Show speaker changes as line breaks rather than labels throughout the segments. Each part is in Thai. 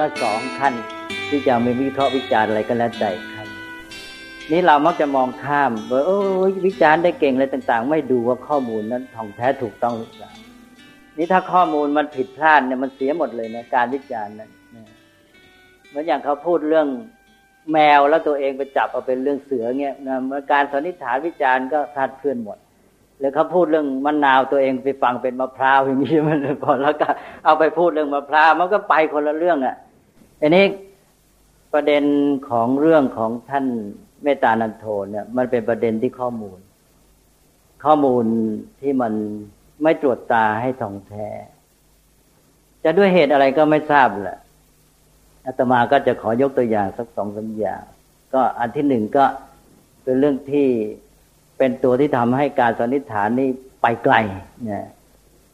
ละสองขั้นที่จะมีวิเคราะห์วิจารณ์อะไรก็แล้วแต่ขั้นนี้เรามักจะมองข้ามว่าโอ้วิจารณ์ได้เก่งอะไรต่าง ๆ ไม่ดูว่าข้อมูลนั้นท่องแท้ถูกต้องหรือเปล่านี่ถ้าข้อมูลมันผิดพลาดเนี่ยมันเสียหมดเลยนะการวิจารณ์นั้นเหมือนอย่างเขาพูดเรื่องแมวแล้วตัวเองไปจับเอาเป็นเรื่องเสือเงี้ยนะการสันนิษฐานวิจารณ์ก็พลาดเคลื่อนหมดหรือเขาพูดเรื่องมะนาวตัวเองไปฟังเป็นมะพร้าวอย่างนี้มันพอแล้วก็เอาไปพูดเรื่องมะพร้าวมันก็ไปคนละเรื่องอะ อันนี้ประเด็นของเรื่องของท่านเมตานันโทเนี่ย มันเป็นประเด็นที่ข้อมูล ข้อมูลที่มันไม่ตรวจตาให้ท่องแท้ จะด้วยเหตุอะไรก็ไม่ทราบแหละอาตมาก็จะขอยกตัวอย่างสักสองสาอย่างก็อันที่หนึ่งก็เป็นเรื่องที่เป็นตัวที่ทำให้การสันนิษฐานนี้ไปไกลเนี่ย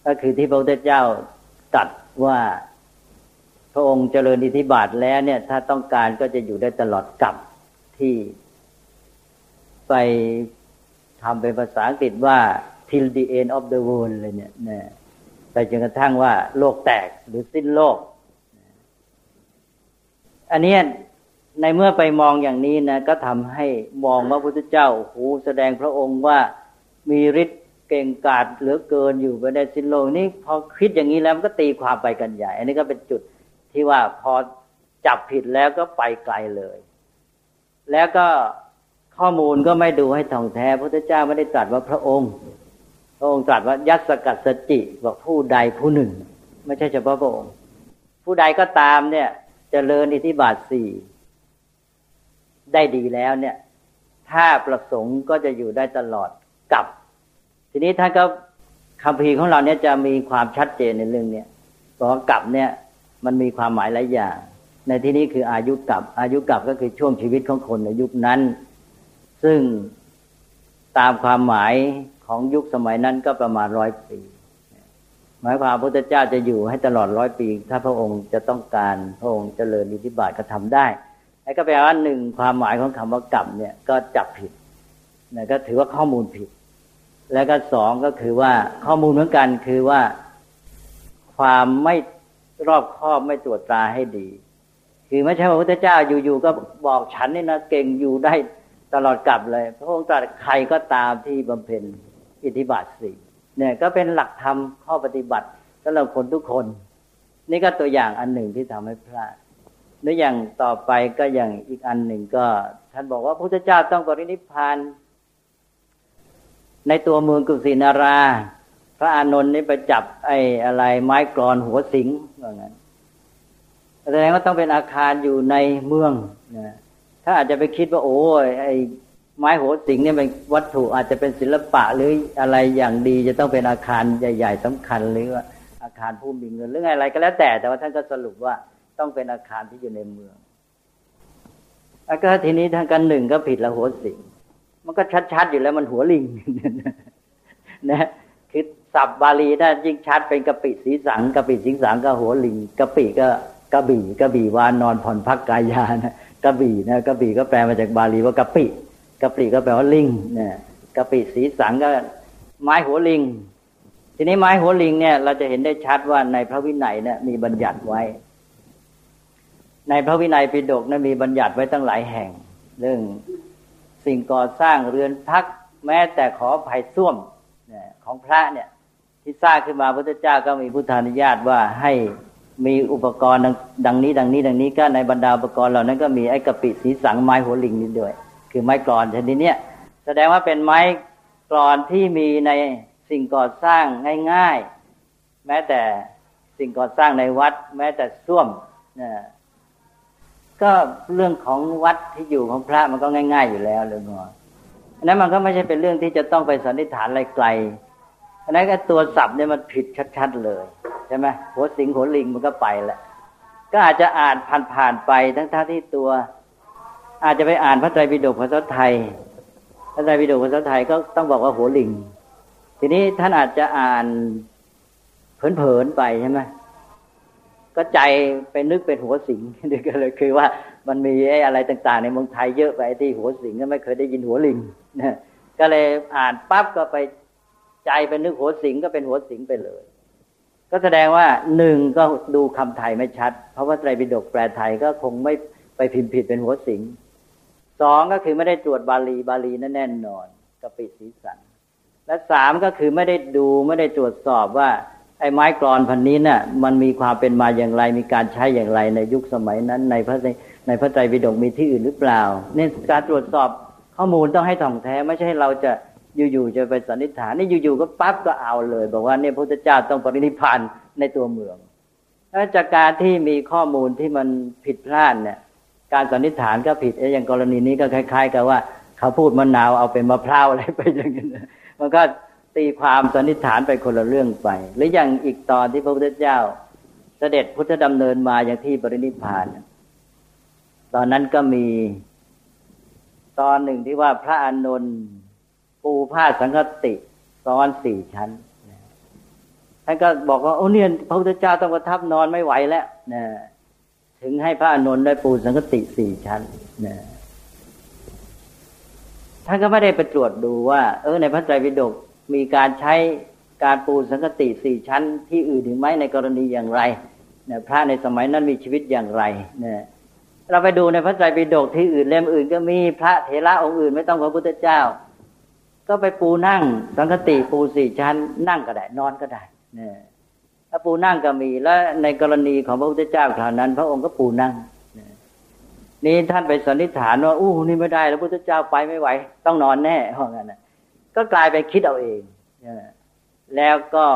ก็คือที่พระพุทธเจ้าตัดว่า ระองค์เจริญอิทธิบาทแล้วเนี่ย ถ้าต้องการก็จะอยู่ได้ตลอดกับที่ไปทำเป็นภาษาอังกฤษว่า till the end of the world เลยเนี่ยนะไปจนกระทั่งว่าโลกแตกหรือสิ้นโลก อันนี้ในเมื่อไปมองอย่างนี้นะก็ทำให้มองว่าพระพุทธเจ้าโอ้แสดงพระองค์ว่ามีฤทธิ์เก่งกาจเหลือเกินอยู่ไปในสิ้นโลกนี่พอคิดอย่างนี้แล้วมันก็ตีความไปกันใหญ่ อันนี้ก็เป็นจุด ที่ว่าพอจับผิดแล้วก็ไปไกลเลย แล้วก็ข้อมูลก็ไม่ดูให้ท่องแท้พระพุทธเจ้าไม่ได้ตรัสว่าพระองค์ พระองค์ตรัสว่ายัสกัดสจิบอกผู้ใดผู้หนึ่ง ไม่ใช่เฉพาะพระองค์ ผู้ใดก็ตามเนี่ยจเจริญอิทธิบาทสี่ได้ดีแล้วเนี่ย ถ้าประสงค์ก็จะอยู่ได้ตลอดกับ ทีนี้ท่านก็คำพีของเราเนี่ยจะมีความชัดเจนในเรื่องเนี้ยบอกกับเนี่ย มันมีความหมายหลายอย่าง ในที่นี้คืออายุกับอายุกับก็คือช่วงชีวิตของคนในยุคนั้น ซึ่งตามความหมายของยุคสมัยนั้นก็ประมาณร้อยปี หมายความพระพุทธเจ้าจะอยู่ให้ตลอดร้อยปี ถ้าพระองค์จะต้องการพระองค์เจริญอิทธิบาทก็ทำได้แล้วก็แปลว่าหนึ่งความหมายของคำว่ากรรมเนี่ยก็จับผิดนะก็ถือว่าข้อมูลผิด แล้วก็สองก็คือว่าข้อมูลเหมือนกันคือว่าความไม่ รอบคอบไม่ตรวจตราให้ดี คือไม่ใช่พระพุทธเจ้าอยู่ๆก็บอกฉันนี่นะเก่งอยู่ได้ตลอดกลับเลย พระองค์ตรัสใครก็ตามที่บำเพ็ญอิทธิบาทสี่เนี่ยก็เป็นหลักธรรมข้อปฏิบัติสำหรับคนทุกคน นี่ก็ตัวอย่างอันหนึ่งที่ทำให้พลาดหรืออย่างต่อไปก็อย่างอีกอันหนึ่งก็ ท่านบอกว่าพระพุทธเจ้าต้องปรินิพพานในตัวเมืองกุสินารา พระอานนท์นี่ไปจับไอ้อะไรไม้กรอนหัวสิงว่างั้นแสดงว่าต้องเป็นอาคารอยู่ในเมืองนะถ้าอาจจะไปคิดว่าโอ้ยไอ้ไม้หัวสิงเนี่ยเป็นวัตถุอาจจะเป็นศิลปะหรืออะไรอย่างดี จะต้องเป็นอาคารใหญ่ ๆสำคัญหรือว่าอาคารผู้มีเงินหรืออะไรก็แล้วแต่ แต่ว่าท่านก็สรุปว่าต้องเป็นอาคารที่อยู่ในเมืองอาการทีนี้ทางกันหนึ่งก็ผิดละหัวสิงมันก็ชัดๆอยู่แล้วมันหัวลิงนะ คือสับบาลีถ้ายิ่งชัดเป็นกะปิสีสังกะปิสิงสังก็หัวลิงกะปิก็กะบี่กะบี่วานนอนผ่อนพักกายานะกะบี่นะกะบี่ก็แปลมาจากบาลีว่ากะปิกะปิก็แปลว่าลิงนะกะปิสีสังก็ไม้หัวลิง ทีนี้ไม้หัวลิงเนี่ย เราจะเห็นได้ชัดว่าในพระวินัยเนี่ยมีบัญญัติไว้ ในพระวินัยปิฎกนั้นมีบัญญัติไว้ตั้งหลายแห่ง เรื่องสิ่งก่อสร้างเรือนพัก แม้แต่ขอภัยส้วมของพระเนี่ย ที่สร้างขึ้นมาพระพุทธเจ้าก็มีพุทธานุญาตว่าให้มีอุปกรณ์ดังนี้ ดังนี้ ดังนี้ก็ในบรรดาอุปกรณ์เหล่านั้นก็มีไอ้กะปิสีสังไม้หัวลิงนี่ด้วย คือไม้กรอนชนิดนี้แสดงว่าเป็นไม้กรอนที่มีในสิ่งก่อสร้างง่าย ๆ แม้แต่สิ่งก่อสร้างในวัด แม้แต่ส้วมนะก็เรื่องของวัดที่อยู่ของพระมันก็ง่าย ๆ อยู่แล้วเลยงออันนั้นมันก็ไม่ใช่เป็นเรื่องที่จะต้องไปสันนิษฐานอะไรไกล อันนั้นก็ตัวศัพท์เนี่ยมันผิดชัด ๆ เลยใช่ไหมหัวสิงหัวลิงมันก็ไปแล้วก็อาจจะอ่านผ่านๆไปทั้งท่าที่ตัว อาจจะไปอ่านพระไตรปิฎกภาษาไทยพระไตรปิฎกภาษาไทยก็ต้องบอกว่าหัวลิง ทีนี้ท่านอาจจะอ่านเผินๆไปใช่ไหมก็ใจไปนึกเป็นหัวสิงนี่ก็เลยคือว่ามันมีไอ้อะไรต่างๆ ในเมืองไทยเยอะไปที่หัวสิงก็ไม่เคยได้ยินหัวลิงนะก็เลยอ่านปั๊บก็ไป ใจไปนึกหัวสิงก็เป็นหัวสิงไปเลย ก็แสดงว่าหนึ่งก็ดูคำไทยไม่ชัด เพราะว่าไตรปิฎกแปลไทยก็คงไม่ไปพิมพ์ผิดเป็นหัวสิงสองก็คือไม่ได้ตรวจบาลีบาลีนั่นแน่นอนกระปิสีสัน และสามก็คือไม่ได้ดูไม่ได้ตรวจสอบว่า ไอ้ไม้กรอนพันนี้เนี่ยมันมีความเป็นมาอย่างไร มีการใช้อย่างไรในยุคสมัยนั้น ในพระในพระไตรปิฎกมีที่อื่นหรือเปล่าเนี่ยการตรวจสอบข้อมูลต้องให้ถ่องแท้ไม่ใช่เราจะ อยู่ๆจะไปสันนิษฐานนี่อยู่ๆก็ปั๊บก็เอาเลย บอกว่าเนี่ยพระพุทธเจ้าต้องปรินิพานในตัวเมืองถ้าจากการที่มีข้อมูลที่มันผิดพลาดเนี่ย การสันนิษฐานก็ผิดอย่างกรณีนี้ก็คล้าย ๆ กับว่า เขาพูดมะนาวเอาเป็นมะพร้าวอะไรไปอย่างนี้มันก็ตีความสันนิษฐานไปคนละเรื่องไป หรืออย่างอีกตอนที่พระพุทธเจ้า เสด็จพุทธดำเนินมาอย่างที่ปรินิพาน ตอนนั้นก็มี ตอนหนึ่งที่ว่าพระอานนท์ ปูผ้าสังคติซ้อนสี่ชั้นท่านก็บอกว่าโอ้เนี่ยพระพุทธเจ้าต้องประทับนอนไม่ไหวแล้วนะถึงให้พระอานนท์ได้ปูสังคติสี่ชั้นนะท่านก็ไม่ได้ไปตรวจดูว่า เออในพระไตรปิฎกมีการใช้การปูสังคติสี่ชั้น ที่อื่นถึงไหมในกรณีอย่างไรนี่ยพระในสมัยนั้นมีชีวิตอย่างไรเนี่ยเราไปดูในพระไตรปิฎกที่อื่นเล่มอื่น ก็มีพระเถระองค์อื่น ไม่ต้องพระพุทธเจ้า ก็ไปปูนั่ง สังคติปูสี่ชั้น นั่งก็ได้ นอนก็ได้เนี่ยถ้าปูนั่งก็มีแล้วในกรณีของพระพุทธเจ้าคราวนั้น พระองค์ก็ปูนั่งนี่ท่านไปสันนิษฐานว่าอู้นี่ไม่ได้ แล้วพุทธเจ้าไปไม่ไหว ต้องนอนแน่เพราะงั้นก็กลายไปคิดเอาเองแล้วก็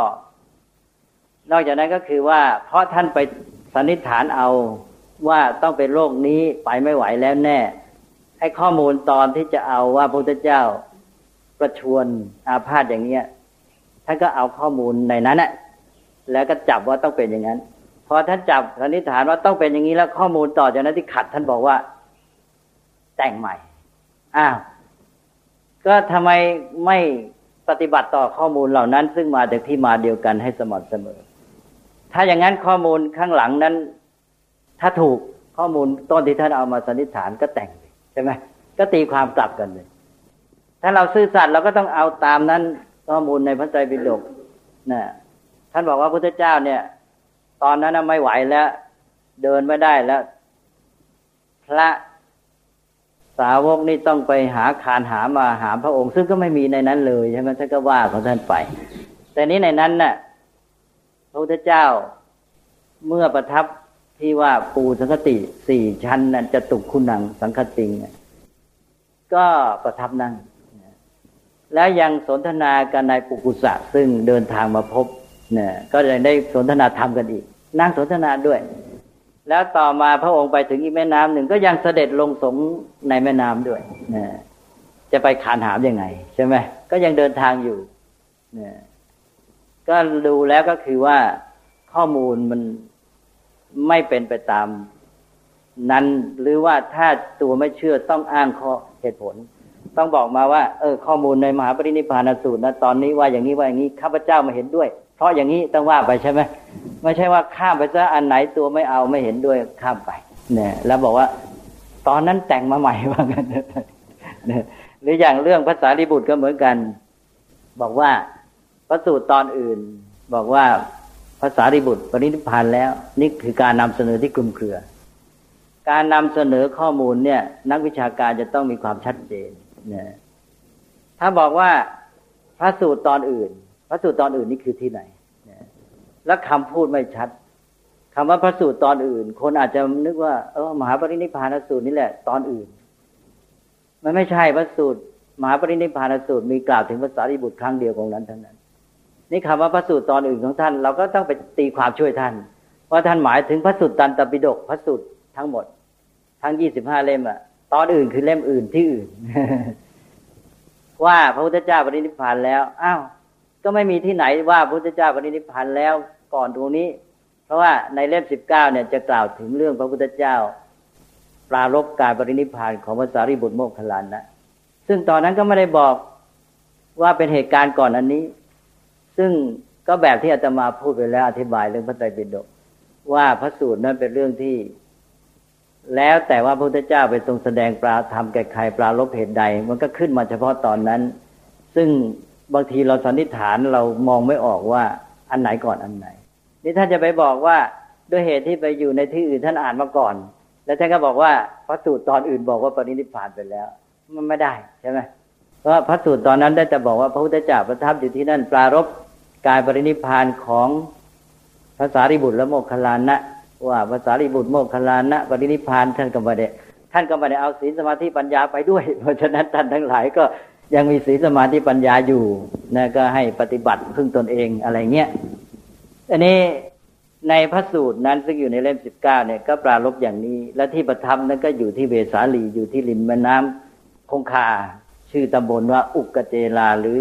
นอกจากนั้นก็คือว่า เพราะท่านไปสันนิษฐานเอาว่าต้องเป็นโรคนี้ไปไม่ไหวแล้วแน่ให้ข้อมูลตอนที่จะเอาว่าพระพุทธเจ้า ประชวนอาพาธอย่างเนี้ยท่านก็เอาข้อมูลในนั้นแหละแล้วก็จับว่าต้องเป็นอย่างนั้นพอท่านจับสันนิษฐานว่าต้องเป็นอย่างนี้แล้วข้อมูลต่อจากนั้นที่ขัด ท่านบอกว่า แต่งใหม่อ้าวก็ทำไมไม่ปฏิบัติต่อข้อมูลเหล่านั้น ซึ่งมาจากที่มาเดียวกันให้สม่ำเสมอ ถ้าอย่างนั้นข้อมูลข้างหลังนั้น ถ้าถูกข้อมูลต้นที่ท่านเอามาสันนิษฐานก็แต่งใช่ไหมก็ตีความกลับกันเลย ถ้าเราซื่อสัตย์เราก็ต้องเอาตามนั้นข้อมูลในพระไตรปิฎกนะท่านบอกว่าพระพุทธเจ้าเนี่ย ตอนนั้นไม่ไหวแล้ว เดินไม่ได้แล้ว พระสาวกนี่ต้องไปหาคานหามาหาพระองค์ ซึ่งก็ไม่มีในนั้นเลยใช่ไหมท่านก็ว่าของท่านไป แต่นี้ในนั้นน่ะพระพุทธเจ้าเมื่อประทับที่ว่าปูสังคติสี่ชั้นนั้นจะตุกคุณังสังคติงก็ประทับนั่ง แล้วยังสนทนากันในปุกุสะซึ่งเดินทางมาพบเนี่ยก็ยังได้สนทนาธรรมกันอีก นั่งสนทนาด้วย แล้วต่อมาพระองค์ไปถึงอีกแม่น้ำหนึ่งก็ยังเสด็จลงสงในแม่น้ำด้วยเนี่ยจะไปขานหามยังไง ใช่ไหมก็ยังเดินทางอยู่เนี่ยก็ดูแล้วก็คือว่าข้อมูลมันไม่เป็นไปตามนั้นหรือว่าถ้าตัวไม่เชื่อต้องอ้างข้อเหตุผล ต้องบอกมาว่าเออข้อมูลในมหาปรินิพานสูตรนะตอนนี้ว่าอย่างนี้ว่าอย่างนี้ข้าพเจ้ามาเห็นด้วย เพราะอย่างนี้ต้องว่าไปใช่ไหมไม่ใช่ว่าข้ามไปซะอันไหนตัวไม่เอาไม่เห็นด้วยข้ามไปเนี่ยแล้วบอกว่า ตอนนั้นแต่งมาใหม่ว่ากันหรืออย่างเรื่องภาษาลิบุตรก็เหมือนกัน บอกว่าพระสูตรตอนอื่น บอกว่าภาษาริบุตรปรินิพานแล้ว นี่คือการนำเสนอที่กลุ่มเครือ การนำเสนอข้อมูลเนี่ย นักวิชาการจะต้องมีความชัดเจน เนี่ยถ้าบอกว่าพระสูตรตอนอื่น พระสูตรตอนอื่นนี่คือที่ไหนแล้วคำพูดไม่ชัดคำว่าพระสูตรตอนอื่น คนอาจจะนึกว่าเออมหาปรินิพานสูตรนี่แหละ ตอนอื่น มันไม่ใช่พระสูตรมหาปรินิพานสูตรมีกล่าวถึงภาษาริบุตรครั้งเดียวของนั้นทั้งนั้น นี่คำว่าพระสูตรตอนอื่นของท่าน เราก็ต้องไปตีความช่วยท่านว่าท่านหมายถึงพระสูตรตันตปิฎกพระสูตรทั้งหมด ทั้งยี่สิบห้าเล่มอะ ตอนอื่นคือเล่มอื่นที่อื่น ว่าพระพุทธเจ้าปรินิพพานแล้วอ้าวก็ไม่มีที่ไหนว่าพระพุทธเจ้าปรินิพพานแล้วก่อนตรงนี้ เพราะว่าในเล่มสิบเก้าเนี่ยจะกล่าวถึงเรื่องพระพุทธเจ้า ปรารบการปรินิพพานของพระสารีบุตรโมกขลานนะซึ่งตอนนั้นก็ไม่ได้บอกว่าเป็นเหตุการณ์ก่อนอันนี้ ซึ่งก็แบบที่อาตมาพูดไปแล้วอธิบายเรื่องพระไตรปิฎกว่าพระสูตรนั้นเป็นเรื่องที่ แล้วแต่ว่าพระพุทธเจ้าไปทรงแสดงปราธรรมแก่ใครปราลบเหตุใด มันก็ขึ้นมาเฉพาะตอนนั้น ซึ่งบางทีเราสันนิษฐานเรามองไม่ออกว่าอันไหนก่อนอันไหน นี่ท่านจะไปบอกว่าด้วยเหตุที่ไปอยู่ในที่อื่นท่านอ่านมาก่อน แล้วท่านก็บอกว่าพระสูตรตอนอื่นบอกว่าปรินิพพานไปแล้ว มันไม่ได้ใช่ไหมเพราะพระสูตรตอนนั้นได้แต่บอกว่าพระพุทธเจ้าประทับอยู่ที่นั่นปรารบกายปรินิพพานของภาษาริบุตรและโมคคลานะ ว่าภาษาริบุตรโมคคลานะปรินิพานท่านก็ไม่ได้ท่านก็ไม่ได้เอาศีลสมาธิปัญญาไปด้วย เพราะฉะนั้นท่านทั้งหลายก็ยังมีศีลสมาธิปัญญาอยู่นะก็ให้ปฏิบัติพึ่งตนเองอะไรเงี้ยอันนี้ในพระสูตรนั้นซึ่งอยู่ในเล่มสิบเก้าเนี่ยก็ปรารบอย่างนี้ และที่ประทับนั้นก็อยู่ที่เวสาลีอยู่ที่ริมแม่น้ำคงคา ชื่อตำบลว่าอุกเจลา หรือ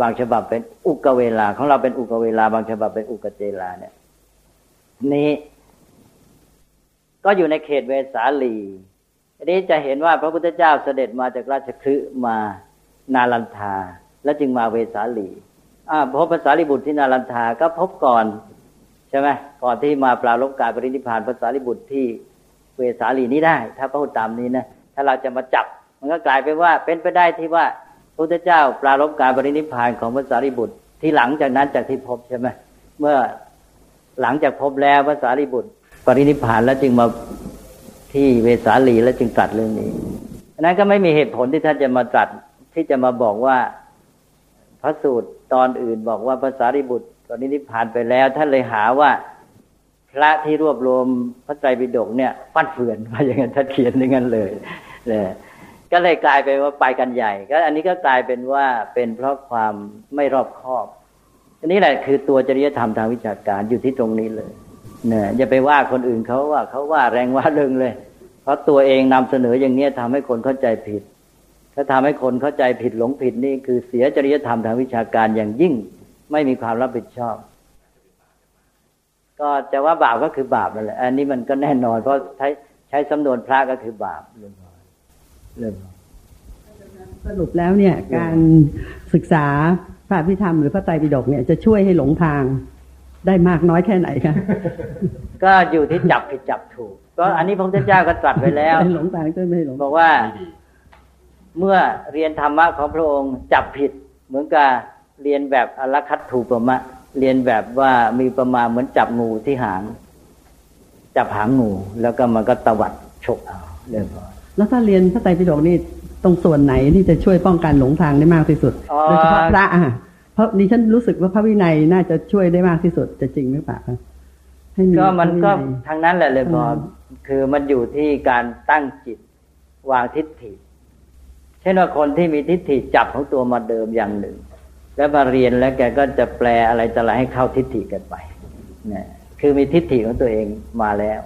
บางฉบับเป็นอุกเวลา ของเราเป็นอุกเวลา บางฉบับเป็นอุกเจลาเนี่ย นี้ ก็อยู่ในเขตเวสาลี อันนี้จะเห็นว่าพระพุทธเจ้าเสด็จมาจากราชคฤห์มานาลันทา แล้วจึงมาเวสาลีพบภาษาลิบุตรที่นาลันทาก็พบก่อนใช่ไหมก่อนที่มาปราลบกายปรินิพานภาษาลิบุตรที่เวสาลีนี้ได้ ถ้าพูดตามนี้นะถ้าเราจะมาจับ มันก็กลายเป็นว่าเป็นไปได้ที่ว่าพระพุทธเจ้าปราลบกายปรินิพานของภาษาลิบุตรที่หลังจากนั้นจากที่พบใช่ไหมเมื่อหลังจากพบแล้วภาษาลิบุตร ปรินิพานแล้วจึงมาที่เวสาลีแล้วจึงตรัสเรื่องนี้นั้นก็ไม่มีเหตุผลที่ท่านจะมาตรัสที่จะมาบอกว่าพระสูตรตอนอื่นบอกว่าภาษาริบุตรตอนนี้นิพพานไปแล้ว ท่านเลยหาว่าพระที่รวบรวมพระไตรปิฎกเนี่ยปั้นเฟือนมาอย่างนั้นท่านเขียนอย่างนั้นเลยเนี่ยก็เลยกลายเป็นว่าไปกันใหญ่ ก็อันนี้ก็กลายเป็นว่าเป็นเพราะความไม่รอบคอบอันนี้แหละคือตัวจริยธรรมทางวิชาการอยู่ที่ตรงนี้เลย เนี่ยอย่าไปว่าคนอื่นเขาว่าเขาว่าแรงว่าเริงเลย เพราะตัวเองนำเสนออย่างเนี้ยทำให้คนเข้าใจผิด ถ้าทำให้คนเข้าใจผิดหลงผิดนี่คือเสียจริยธรรมทางวิชาการอย่างยิ่ง ไม่มีความรับผิดชอบ ก็จะว่าบาปก็คือบาปนั่นแหละ อันนี้มันก็แน่นอน เพราะใช้ใช้สำนวนพระก็คือบาปเรื่องเรื่อง
สรุปแล้วเนี่ยการศึกษาพระพิธรรมหรือพระไตรปิฎกเนี่ยจะช่วยให้หลงทาง ได้มากน้อยแค่ไหนคะ
ก็อยู่ที่จับผิดจับถูก ก็อันนี้พระพุทธเจ้าก็ตรัสไว้แล้ว
หลงทางก็ไม่หลง
บอกว่า เมื่อเรียนธรรมะของพระองค์จับผิด เหมือนกับเรียนแบบอลคัตถูปมะ เรียนแบบว่ามีประมาณเหมือนจับงูที่หาง จับหางงูแล้วก็มันก็ตวัดฉกเอาเรียบร้อย
แล้วถ้าเรียนพระไตรปิฎกนี่ตรงส่วนไหนที่จะช่วยป้องกันหลงทางได้มากที่สุดโดยเฉพาะพระอะเพ ราะดิฉันรู้สึกว่าพระวินัยน่าจะช่วยได้มากที่สุดจะจริงหรือเปล่า
ก็มันก็ทางนั้นแหละเลยพอคือมันอยู่ที่การตั้งจิตวางทิฏฐิ เช่นว่าคนที่มีทิฏฐิจับของตัวมาเดิมอย่างหนึ่ง แล้วมาเรียนแล้วแกก็จะแปลอะไรต่ออะไรให้เข้าทิฏฐิกันไปเนี่ยคือมีทิฏฐิของตัวเองมาแล้ว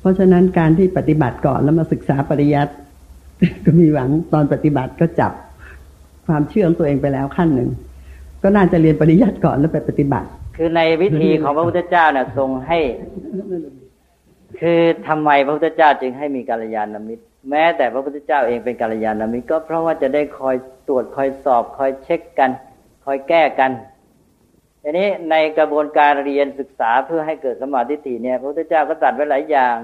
เพราะฉะนั้นการที่ปฏิบัติก่อนแล้วมาศึกษาปริยัติก็มีหวังตอนปฏิบัติก็จับความเชื่อของตัวเองไปแล้วขั้นหนึ่ง ก็น่าจะเรียนปริยัติก่อนแล้วไปปฏิบัติ
คือในวิธีของพระพุทธเจ้าเนี่ยทรงให้ คือทำไมพระพุทธเจ้าจึงให้มีกัลยาณมิตร แม้แต่พระพุทธเจ้าเองเป็นกัลยาณมิตร ก็เพราะว่าจะได้คอยตรวจคอยสอบคอยเช็คกัน คอยแก้กันอันนี้ในกระบวนการเรียนศึกษาเพื่อให้เกิดสมาธิฏฐิเนี่ยพระพุทธเจ้าก็ตรัสไว้หลายอย่าง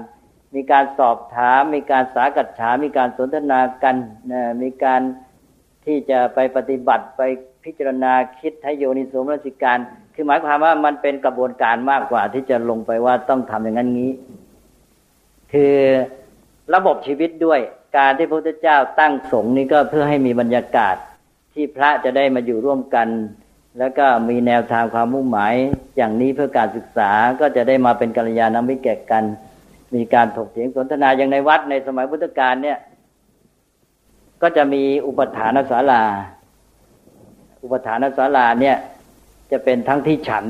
มีการสอบถาม มีการสากัดฉามีการสนทนากันมีการที่จะไปปฏิบัติไป พิจารณาคิดทโยนิสมรสิการ คือหมายความว่ามันเป็นกระบวนการมากกว่าที่จะลงไปว่าต้องทำอย่างนั้นนี้ คือระบบชีวิตด้วยการที่พระพุทธเจ้าตั้งสงฆ์นี้ก็เพื่อให้มีบรรยากาศที่พระจะได้มาอยู่ร่วมกัน แล้วก็มีแนวทางความมุ่งหมาย อย่างนี้เพื่อการศึกษาก็จะได้มาเป็นกัลยาณมิตรแก่กัน มีการถกเถียงสนทนาอย่างในวัดในสมัยพุทธกาลเนี่ย ก็จะมีอุปถานศาลา อุปถานศาลาเนี่ยจะเป็นทั้งที่ฉัน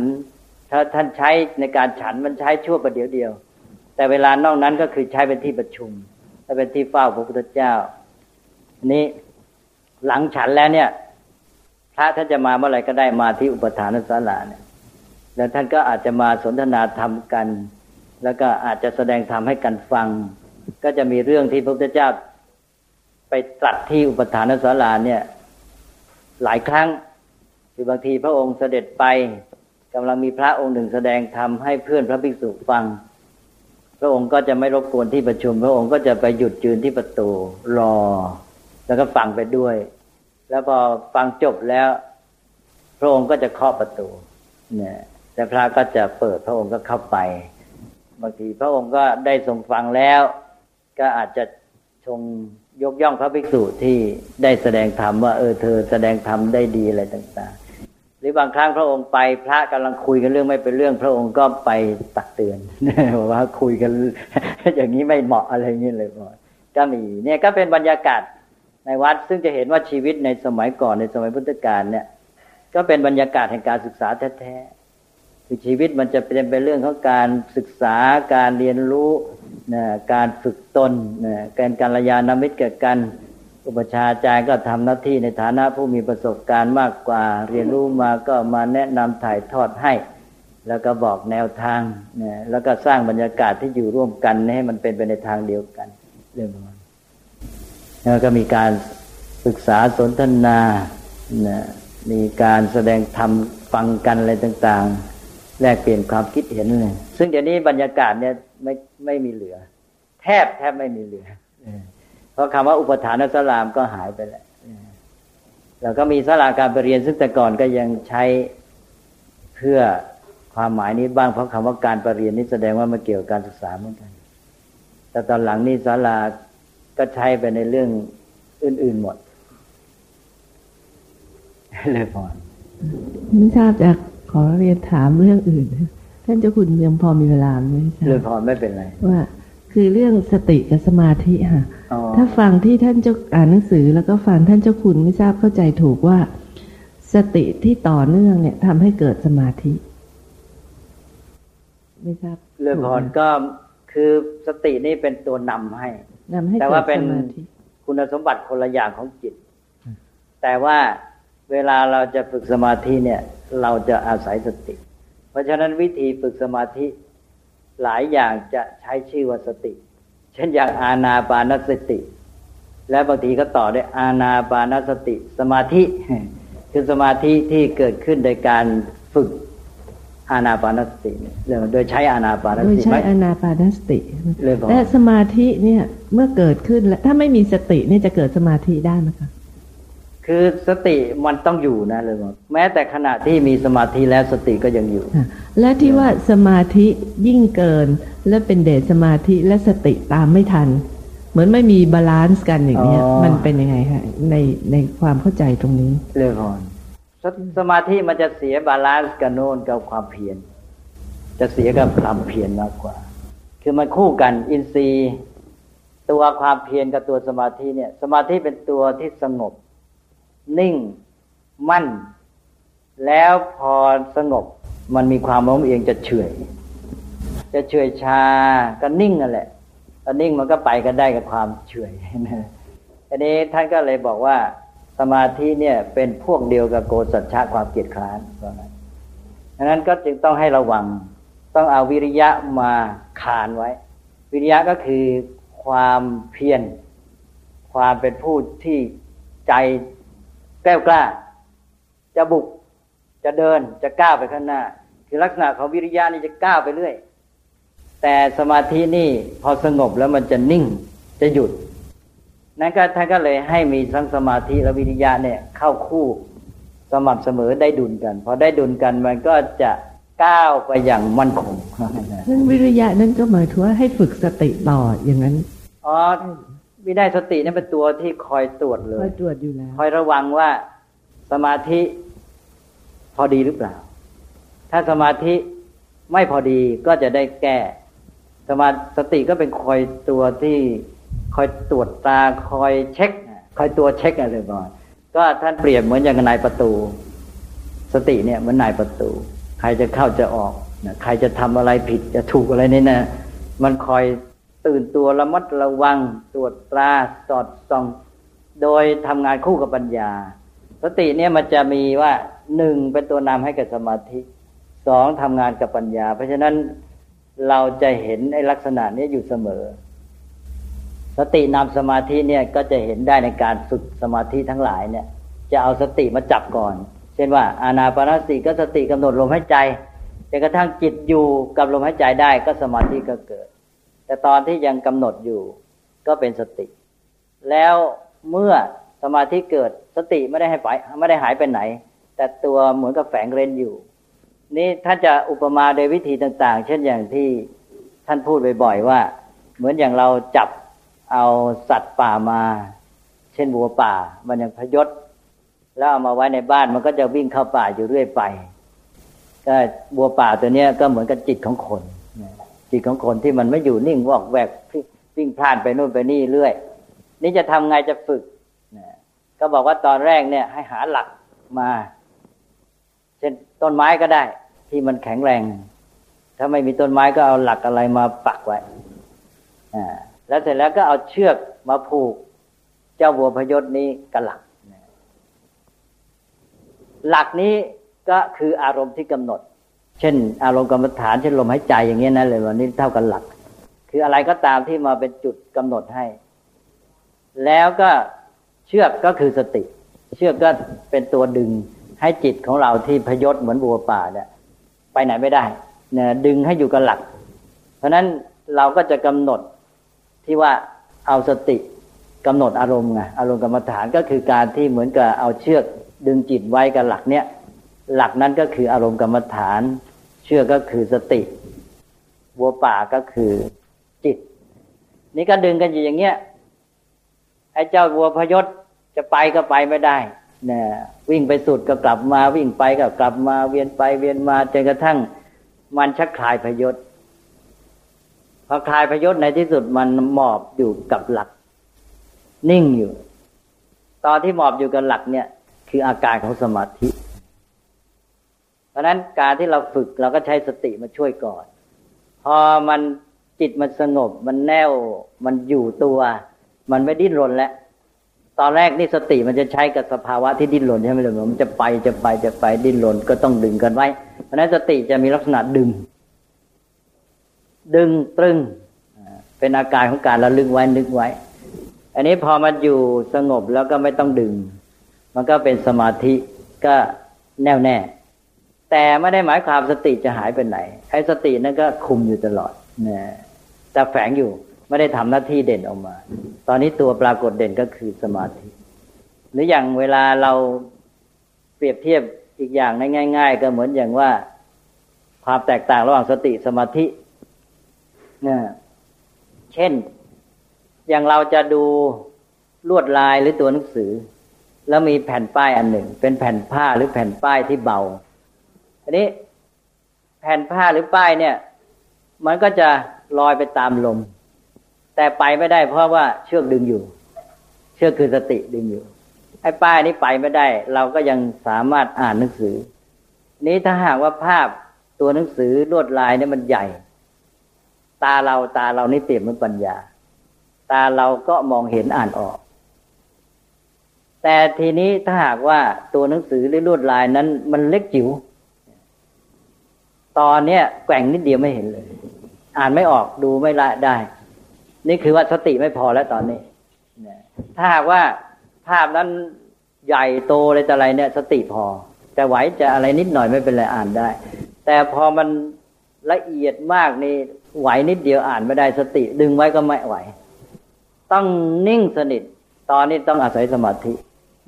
ถ้าท่านใช้ในการฉันมันใช้ชั่วประเดี๋ยวเดียว แต่เวลานอกนั้นก็คือใช้เป็นที่ประชุมและเป็นที่เฝ้าพระพุทธเจ้านี้หลังฉันแล้วเนี่ย พระท่านจะมาเมื่อไหร่ก็ได้มาที่อุปทานศาลาเนี่ย แล้วท่านก็อาจจะมาสนทนาธรรมกัน แล้วก็อาจจะแสดงธรรมให้กันฟัง ก็จะมีเรื่องที่พระพุทธเจ้าไปตรัสที่อุปทานศาลาเนี่ย หลายครั้ง คือบางทีพระองค์เสด็จไปกำลังมีพระองค์หนึ่งแสดงธรรมให้เพื่อนพระภิกษุฟัง พระองค์ก็จะไม่รบกวนที่ประชุม พระองค์ก็จะไปหยุดยืนที่ประตูรอ แล้วก็ฟังไปด้วย แล้วพอฟังจบแล้ว พระองค์ก็จะเคาะประตูเนี่ยแต่พระก็จะเปิดพระองค์ก็เข้าไป บางทีพระองค์ก็ได้ทรงฟังแล้ว ก็อาจจะชงยกย่องพระภิกษุที่ได้แสดงธรรมว่าเออเธอแสดงธรรมได้ดีอะไรต่าง ๆ หรือบางครั้งพระองค์ไปพระกำลังคุยกันเรื่องไม่เป็นเรื่อง พระองค์ก็ไปตักเตือนว่าคุยกัน อย่างนี้ไม่เหมาะอะไรอย่างนี้เลยก็มีเนี่ยก็เป็นบรรยากาศในวัด ซึ่งจะเห็นว่าชีวิตในสมัยก่อนในสมัยพุทธกาลเนี่ย ก็เป็นบรรยากาศแห่งการศึกษาแท้ๆคือชีวิตมันจะเป็นเป็นเรื่องของการศึกษาการเรียนรู้นะการฝึกตนนะการการยานามิตรกับกัน อุปชาจารย์ก็ทำหน้าที่ในฐานะผู้มีประสบการณ์มากกว่า เรียนรู้มาก็มาแนะนำถ่ายทอดให้ แล้วก็บอกแนวทางนะแล้วก็สร้างบรรยากาศที่อยู่ร่วมกันให้มันเป็นไปในทางเดียวกันเรื่องมันแล้วก็มีการศึกษาสนทนานะมีการแสดงธรรมฟังกันอะไรต่าง ๆ แลกเปลี่ยนความคิดเห็นเลยซึ่งเดี๋ยวนี้บรรยากาศเนี่ยไม่ไม่มีเหลือ แทบแทบไม่มีเหลือ เพราะคำว่าอุปทานสลามก็หายไปแล้วแล้วก็มีสลาการไปเรียนซึ่งแต่ก่อนก็ยังใช้เพื่อความหมายนี้บ้างเพราะคำว่าการประเรียนนี้แสดงว่ามันเกี่ยวกับการศึกษาเหมือนกัน แต่ตอนหลังนี่ศาลาก็ใช้ไปในเรื่องอื่น ๆหมดเลยพอ
ไม่ทราบจะขอเรียนถามเรื่องอื่น ท่านเจ้าคุณยังพอมีเวลาไหม
เลยพอไม่เป็นไร
ว่า คือเรื่องสติกับสมาธิค่ะ ถ้าฟังที่ท่านเจ้าอ่านหนังสือ แล้วก็ฟังท่านเจ้าคุณไม่ทราบเข้าใจถูกว่า สติที่ต่อเนื่องเนี่ยทำให้เกิดสมาธิ ไม่ทราบ
เรื่องพรก็คือสตินี่เป็นตัวนำให้
นำให้
แต่ว่าเป็นคุณสมบัติคนละอย่างของจิต แต่ว่าเวลาเราจะฝึกสมาธิเนี่ย เราจะอาศัยสติ เพราะฉะนั้นวิธีฝึกสมาธิ หลายอย่างจะใช้ชื่อว่าสติ เช่นอย่างอาณาปานสติ และบางทีก็ต่อด้วยอาณาปานสติ สมาธิ คือสมาธิที่เกิดขึ้นโดยการฝึกอานาปานสติโดยใช้อานาปานสติโด
ยใช้อานาปานสติและสมาธิเนี่ยเมื่อเกิดขึ้นแล้วถ้าไม่มีสติเนี่ยจะเกิดสมาธิได้ไหมคะ
คือสติมันต้องอยู่นะเลยบอกแม้แต่ขณะที่มีสมาธิแล้วสติก็ยังอยู่
และที่ว่าสมาธิยิ่งเกิน และเป็นเดชสมาธิและสติตามไม่ทัน เหมือนไม่มี balance กันอย่างนี้มันเป็นยังไงคะในในความเข้าใจตรงนี้
เลยก่อนสมาธิมันจะเสีย balance กับโน้นกับความเพียรจะเสียกับความเพียรมากกว่า คือมันคู่กันอินทรีย์ ตัวความเพียรกับตัวสมาธิเนี่ย สมาธิเป็นตัวที่สงบ นิ่ง มั่น แล้วพอสงบ มันมีความโน้มเอียงจะเฉยจะเฉยชาก็นิ่งนั่นแหละก็นิ่งมันก็ไปกันได้กับความเฉยอันนี้ท่านก็เลยบอกว่า สมาธิเนี่ยเป็นพวกเดียวกับโกสัจฉะความเกียดคร้านเพราะนั้นดังนั้นก็จึงต้องให้ระวัง ต้องเอาวิริยะมาขานไว้ วิริยะก็คือความเพียรความเป็นผู้ที่ใจ แก้วกล้า จะบุกจะเดินจะก้าวไปข้างหน้า คือลักษณะของวิริยะนี่จะก้าวไปเรื่อย แต่สมาธินี่พอสงบแล้วมันจะนิ่งจะหยุด นั้นก็ท่านก็เลยให้มีทั้งสมาธิและวิริยะเนี่ยเข้าคู่สม่ำเสมอได้ดุลกัน พอได้ดุลกันมันก็จะก้าวไปอย่างมั่นคง
นั่นวิริยะนั่นก็หมายถึงว่าให้ฝึกสติต่ออย่างนั้น
อ๋อ วิได้สตินี่เป็นตัวที่คอยตรวจเลย
คอยตรวจอยู่แล้ว
คอยระวังว่าสมาธิพอดีหรือเปล่า ถ้าสมาธิไม่พอดีก็จะได้แก้ สมาสติก็เป็นคอยตัวที่คอยตรวจตาคอยเช็ค คอยตัวเช็คอะไรก่อนก็ท่านเปรียบเหมือนอย่างนายประตู สติเนี่ยเหมือนนายประตู ใครจะเข้าจะออกใครจะทำอะไรผิดจะถูกอะไรนี่นะมันคอย ตื่นตัวระมัดระวัง ตรวจตราสอดส่อง โดยทำงานคู่กับปัญญา สติเนี่ยมันจะมีว่าหนึ่งเป็นตัวนำให้กับสมาธิสองทำงานกับปัญญา เพราะฉะนั้นเราจะเห็นไอ้ลักษณะนี้อยู่เสมอ สตินำสมาธิเนี่ยก็จะเห็นได้ในการฝึกสมาธิทั้งหลายเนี่ย จะเอาสติมาจับก่อน เช่นว่า อานาปานสติก็สติกำหนดลมหายใจจนกระทั่งจิตอยู่กับลมหายใจได้ก็สมาธิก็เกิด แต่ตอนที่ยังกำหนดอยู่ก็เป็นสติ แล้วเมื่อสมาธิเกิดสติไม่ได้ให้ไปไม่ได้หายไปไหน แต่ตัวเหมือนกับแฝงเร้นอยู่ นี่ท่านจะอุปมาโดยวิธีต่าง ๆ เช่นอย่างที่ท่านพูดบ่อยๆว่า เหมือนอย่างเราจับเอาสัตว์ป่ามา เช่นวัวป่า มันยังพยศ แล้วเอามาไว้ในบ้านมันก็จะวิ่งเข้าป่าอยู่เรื่อยไป ก็วัวป่าตัวเนี้ยก็เหมือนกับจิตของคน จิตของคนที่มันไม่อยู่นิ่งวอกแวกวิ่งพลานไปนู่นไปนี่เรื่อย นี่จะทำไงจะฝึกก็บอกว่าตอนแรกเนี่ย ให้หาหลักมา เช่นต้นไม้ก็ได้ ที่มันแข็งแรง ถ้าไม่มีต้นไม้ก็เอาหลักอะไรมาปักไว้อ่าแล้วเสร็จแล้วก็เอาเชือกมาผูก เจ้าวัวพยศนี้กับหลัก หลักนี้ก็คืออารมณ์ที่กำหนด เช่น อารมณ์กรรมฐานเช่นลมหายใจอย่างเงี้ยนะเลยวันนี้เท่ากับหลัก คืออะไรก็ตามที่มาเป็นจุดกำหนดให้ แล้วก็เชือกก็คือสติ เชือกก็เป็นตัวดึงให้จิตของเราที่พยศเหมือนบัวป่าเนี่ยไปไหนไม่ได้เนี่ยดึงให้อยู่กับหลัก เพราะนั้นเราก็จะกำหนดที่ว่าเอาสติกำหนดอารมณ์ไงอารมณ์กรรมฐานก็คือการที่เหมือนกับเอาเชือกดึงจิตไว้กับหลักเนี้ยหลักนั้นก็คืออารมณ์กรรมฐาน เชื่อก็คือสติวัวป่าก็คือจิต นี่ก็ดึงกันอยู่อย่างเงี้ยไอ้เจ้าวัวพยศจะไปก็ไปไม่ได้นี่วิ่งไปสุดก็กลับมาวิ่งไปก็กลับมาเวียนไปเวียนมาจนกระทั่งมันชักคลายพยศพอคลายพยศในที่สุดมันหมอบอยู่กับหลัก นิ่งอยู่ ตอนที่หมอบอยู่กับหลักเนี่ย คืออาการของสมาธิ ราะนั้นการที่เราฝึกเราก็ใช้สติมาช่วยก่อน พอมันจิตมันสงบ มันแน่วมันอยู่ตัว มันไม่ดิ้นรนแล้วตอนแรกนี่สติมันจะใช้กับสภาวะที่ดิ้นรนใช่ไหมหล่ะมันจะไปจะไปจะไปดิ้นรนก็ต้องดึงกันไว้ เพราะนั้นสติจะมีลักษณะดึง ดึงตรึงเป็นอาการของการระลึกไว้นึกไว้ อันนี้พอมันอยู่สงบแล้วก็ไม่ต้องดึง มันก็เป็นสมาธิก็แน่วแน่ แต่ไม่ได้หมายความสติจะหายไปไหนไอ้สตินั่นก็คุมอยู่ตลอดนะแต่แฝงอยู่ไม่ได้ทำหน้าที่เด่นออกมา ตอนนี้ตัวปรากฏเด่นก็คือสมาธิ หรืออย่างเวลาเราเปรียบเทียบอีกอย่างในง่าย ๆ ก็เหมือนอย่างว่าความแตกต่างระหว่างสติสมาธิเนี่ยเช่น อย่างเราจะดูลวดลายหรือตัวหนังสือ แล้วมีแผ่นป้ายอันหนึ่ง เป็นแผ่นผ้าหรือแผ่นป้ายที่เบา อันนี้แผ่นผ้าหรือป้ายเนี่ย มันก็จะลอยไปตามลม แต่ไปไม่ได้เพราะว่าเชือกดึงอยู่ เชือกคือสติดึงอยู่ไอ้ป้ายนี้ไปไม่ได้ เราก็ยังสามารถอ่านหนังสือ นี้ถ้าหากว่าภาพตัวหนังสือลวดลายเนี่ยมันใหญ่ ตาเราตาเรานี่เปรียบเหมือนปัญญา ตาเราก็มองเห็นอ่านออก แต่ทีนี้ถ้าหากว่าตัวหนังสือหรือลวดลายนั้น มันเล็กจิ๋ว ตอนเนี้ยแกว่งนิดเดียวไม่เห็นเลย อ่านไม่ออกดูไม่ละได้ นี่คือว่าสติไม่พอแล้วตอนนี้ถ้าหากว่าภาพนั้นใหญ่โตอะไรแต่อะไรเนี่ย สติพอแต่ไหวจะอะไรนิดหน่อยไม่เป็นไรอ่านได้ แต่พอมันละเอียดมากนี่ไหวนิดเดียวอ่านไม่ได้สติ ดึงไว้ก็ไม่ไหว ต้องนิ่งสนิท ตอนนี้ต้องอาศัยสมาธิ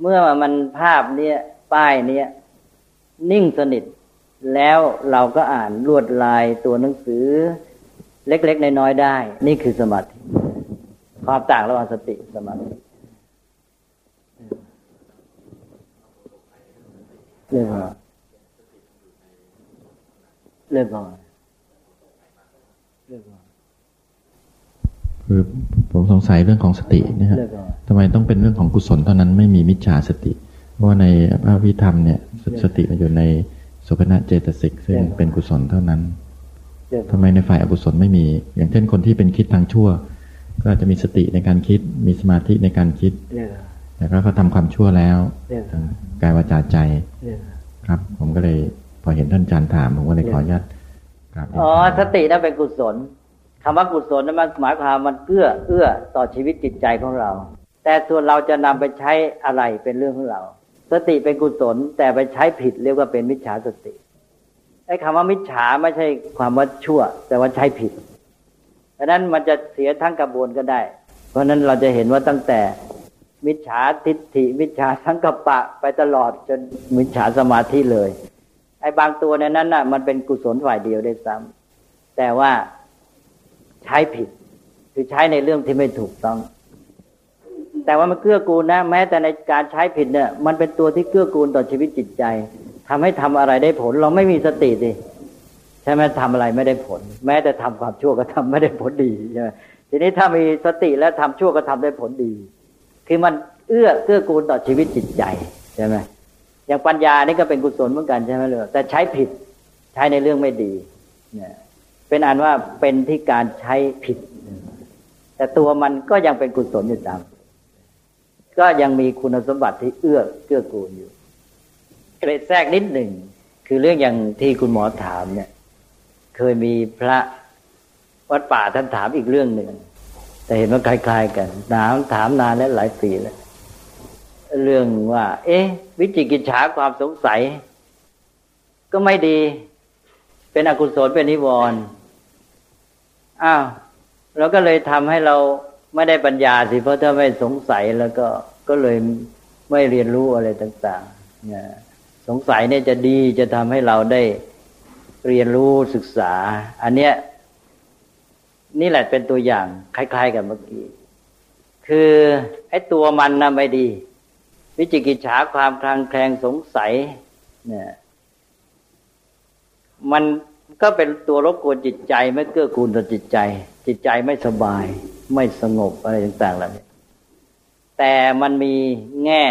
เมื่อมันภาพเนี้ยป้ายเนี้ยนิ่งสนิท แล้วเราก็อ่านลวดลายตัวหนังสือ เล็กๆน้อยๆได้ นี่คือสมาธิความต่างระหว่างสติสมาธิเรื่องอะไรเรื่องอะไรเรื่องอะไร
คือผมสงสัยเรื่องของสตินะฮะทำไมต้องเป็นเรื่องของกุศลเท่านั้นไม่มีมิจฉาสติ เพราะว่าในพระวิธรรมเนี่ยสติมันอยู่ใน สุภณะเจตสิกซึ่งเป็นกุศลเท่านั้นทำไมในฝ่ายอกุศลไม่มี อย่างเช่นคนที่เป็นคิดทางชั่ว ก็จะมีสติในการคิด มีสมาธิในการคิดแต่ก็เขาทำความชั่วแล้วทางกายวาจาใจครับ ผมก็เลยพอเห็นท่านอาจารย์ถามผมก็เลยขออนุญาต
ครับอ๋อสตินั่นเป็นกุศลคำว่ากุศลนั้นมันหมายความมันเอื้อเอื้อต่อชีวิตจิตใจของเรา แต่ส่วนเราจะนำไปใช้อะไรเป็นเรื่องของเรา สติเป็นกุศล แต่ไปใช้ผิดเรียกว่าเป็นมิจฉาสติไอ้คำว่ามิจฉาไม่ใช่ความว่าชั่ว แต่ว่าใช้ผิดเพราะนั้นมันจะเสียทั้งกระบวนก็ได้ เพราะนั้นเราจะเห็นว่าตั้งแต่มิจฉาทิฏฐิมิจฉาทั้งกปะไปตลอดจนมิจฉาสมาธิเลย ไอ้บางตัวในนั้นน่ะ มันเป็นกุศลฝ่ายเดียวได้ซ้ำแต่ว่าใช้ผิด คือใช้ในเรื่องที่ไม่ถูกต้อง แต่ว่ามันเกื้อกูลนะ แม้แต่ในการใช้ผิดเนี่ยมันเป็นตัวที่เกื้อกูลต่อชีวิตจิตใจทำให้ทำอะไรได้ผล เราไม่มีสติดิใช่ไหมทำอะไรไม่ได้ผล แม้แต่ทำความชั่วก็ทำไม่ได้ผลดีใช่ไหมทีนี้ถ้ามีสติแล้วทำชั่วก็ทำได้ผลดี คือมันเอื้อเกื้อกูลต่อชีวิตจิตใจใช่ไหมอย่างปัญญานี่ก็เป็นกุศลเหมือนกันใช่ไหมเลยแต่ใช้ผิดใช้ในเรื่องไม่ดีเนี่ยเป็นอันว่าเป็นที่การใช้ผิด แต่ตัวมันก็ยังเป็นกุศลอยู่ตาม ก็ยังมีคุณสมบัติที่เอื้อเกื้อกูลอยู่เกรดแทรกนิดหนึ่งคือเรื่องอย่างที่คุณหมอถามเนี่ย เคยมีพระวัดป่าท่านถามอีกเรื่องหนึ่งแต่เห็นว่าคล้ายๆกันถามถามนานและหลายปีแล้วเรื่องว่า เอ๊ะ วิจิกิจฉาความสงสัย ก็ไม่ดี เป็นอกุศลเป็นนิวรณ์อ้าวเราก็เลยทำให้เรา ไม่ได้ปัญญาสิเพราะถ้าไม่สงสัยแล้วก็ก็เลยไม่เรียนรู้อะไรต่างๆเนี่ยสงสัยเนี่ยจะดีจะทำให้เราได้เรียนรู้ศึกษา อันเนี้ยนี่แหละเป็นตัวอย่างคล้าย ๆ กับเมื่อกี้คือไอ้ตัวมันนะไม่ดี วิจิกิจฉาความคลางแคลงสงสัย เนี่ย มันก็เป็นตัวรบกวนจิตใจ ไม่เกื้อกูลต่อจิตใจ จิตใจไม่สบาย ไม่สงบอะไรต่างๆแล้วเนี่ยแต่มันมีแง่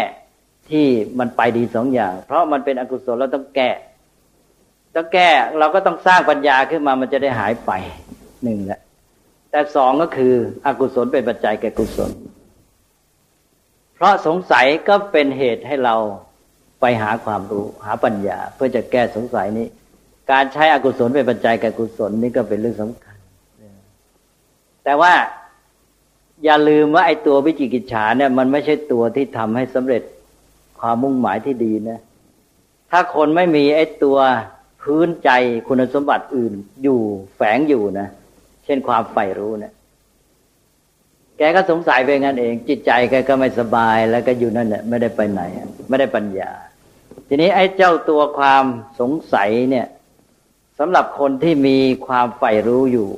ที่มันไปดีสองอย่าง เพราะมันเป็นอกุศลเราต้องแก้ต้องแก้เราก็ต้องสร้างปัญญาขึ้นมามันจะได้หายไปหนึ่งแหละแต่สองก็คือ อกุศลเป็นปัจจัยแก่กุศล เพราะสงสัยก็เป็นเหตุให้เราไปหาความรู้หาปัญญา เพื่อจะแก้สงสัยนี้ การใช้อกุศลเป็นปัจจัยแก่กุศลนี่ก็เป็นเรื่องสำคัญ แต่ว่า อย่าลืมว่าไอ้ตัววิจิกิจฉาเนี่ย มันไม่ใช่ตัวที่ทำให้สำเร็จความมุ่งหมายที่ดีนะ ถ้าคนไม่มีไอ้ตัวพื้นใจคุณสมบัติอื่นอยู่แฝงอยู่นะ เช่นความใฝ่รู้เนี่ยแกก็สงสัยไปงั้นเอง จิตใจแกก็ไม่สบายแล้วก็อยู่นั่นแหละไม่ได้ไปไหน ไม่ได้ปัญญา ทีนี้ไอ้เจ้าตัวความสงสัยเนี่ยสำหรับคนที่มีความใฝ่รู้อยู่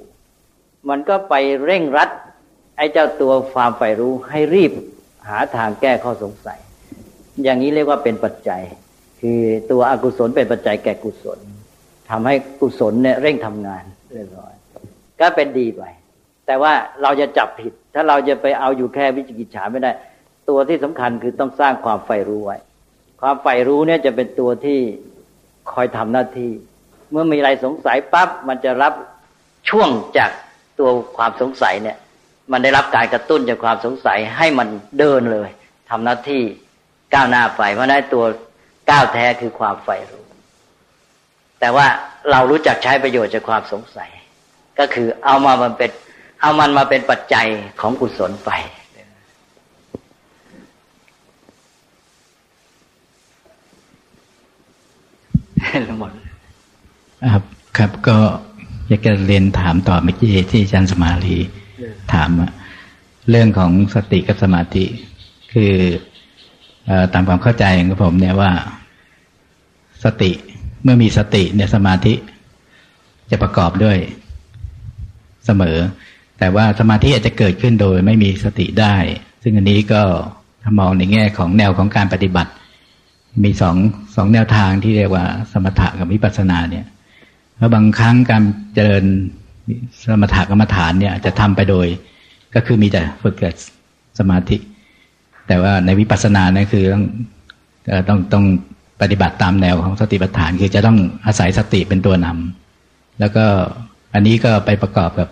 มันก็ไปเร่งรัด ไอ้เจ้าตัวความใฝ่รู้ให้รีบหาทางแก้ข้อสงสัย อย่างนี้เรียกว่าเป็นปัจจัย คือตัวอกุศลเป็นปัจจัยแก่กุศลทำให้กุศลเนี่ยเร่งทำงานเรียบร้อย ก็เป็นดีไป แต่ว่าเราจะจับผิด ถ้าเราจะไปเอาอยู่แค่วิจิกิจฉาไม่ได้ ตัวที่สำคัญคือต้องสร้างความใฝ่รู้ไว้ ความใฝ่รู้เนี่ยจะเป็นตัวที่คอยทำหน้าที่ เมื่อมีอะไรสงสัยปั๊บมันจะรับช่วงจากตัวความสงสัยเนี่ย มันได้รับการกระตุ้นจากความสงสัยให้มันเดินเลยทำหน้าที่ก้าวหน้าไปเพราะนั้นตัวก้าวแท้คือความใฝ่รู้ แต่ว่าเรารู้จักใช้ประโยชน์จากความสงสัย ก็คือเอามามันเป็น เอามันมาเป็นปัจจัยของกุศลไปหมด
ครับ ครับก็อยากจะเรียนถามต่อเมื่อกี้ที่อาจารย์สมาลี ถามเรื่องของสติกับสมาธิ คือตามความเข้าใจของผมเนี่ยว่า สติเมื่อมีสติเนี่ยสมาธิจะประกอบด้วยเสมอ แต่ว่าสมาธิอาจจะเกิดขึ้นโดยไม่มีสติได้ ซึ่งอันนี้ก็ถ้ามองในแง่ของแนวของการปฏิบัติ มีสองสองแนวทางที่เรียกว่า สมถะกับวิปัสสนาเนี่ยแล้วบางครั้งการเจริญ สมถกรรมฐานเนี่ยจะทำไปโดย ก็คือมีแต่ฝึกเกิดสมาธิ แต่ว่าในวิปัสสนาเนี่ยคือต้องต้องต้องปฏิบัติตามแนวของสติปัฏฐานคือจะต้องอาศัยสติเป็นตัวนำแล้วก็อันนี้ก็ไปประกอบกับ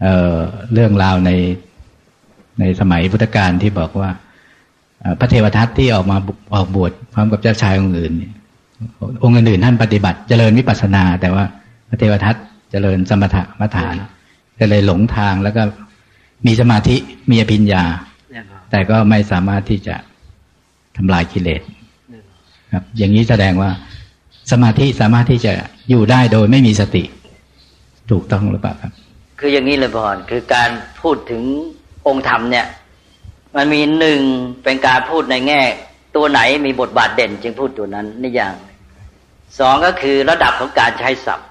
เเรื่องราวในในสมัยพุทธกาลที่บอกว่าพระเทวทัตที่ออกมาออกบวชพร้อมกับเจ้าชายองค์อื่น องค์อื่นท่านปฏิบัติเจริญวิปัสสนา แต่ว่าพระเทวทัต เจริญสมถะมฐานก็เลยหลงทางแล้วก็มีสมาธิมีอภิญญา แต่ก็ไม่สามารถที่จะทำลายกิเลสครับ อย่างนี้แสดงว่า สมาธิสามารถที่จะอยู่ได้โดยไม่มีสติ ถูกต้องหรือเปล่าครับ
คืออย่างนี้เลยพอนคือการพูดถึงองค์ธรรมเนี่ย มันมีหนึ่งเป็นการพูดในแง่ ตัวไหนมีบทบาทเด่น จึงพูดตัวนั้นนี่อย่างสองก็คือระดับของการใช้ศัพท์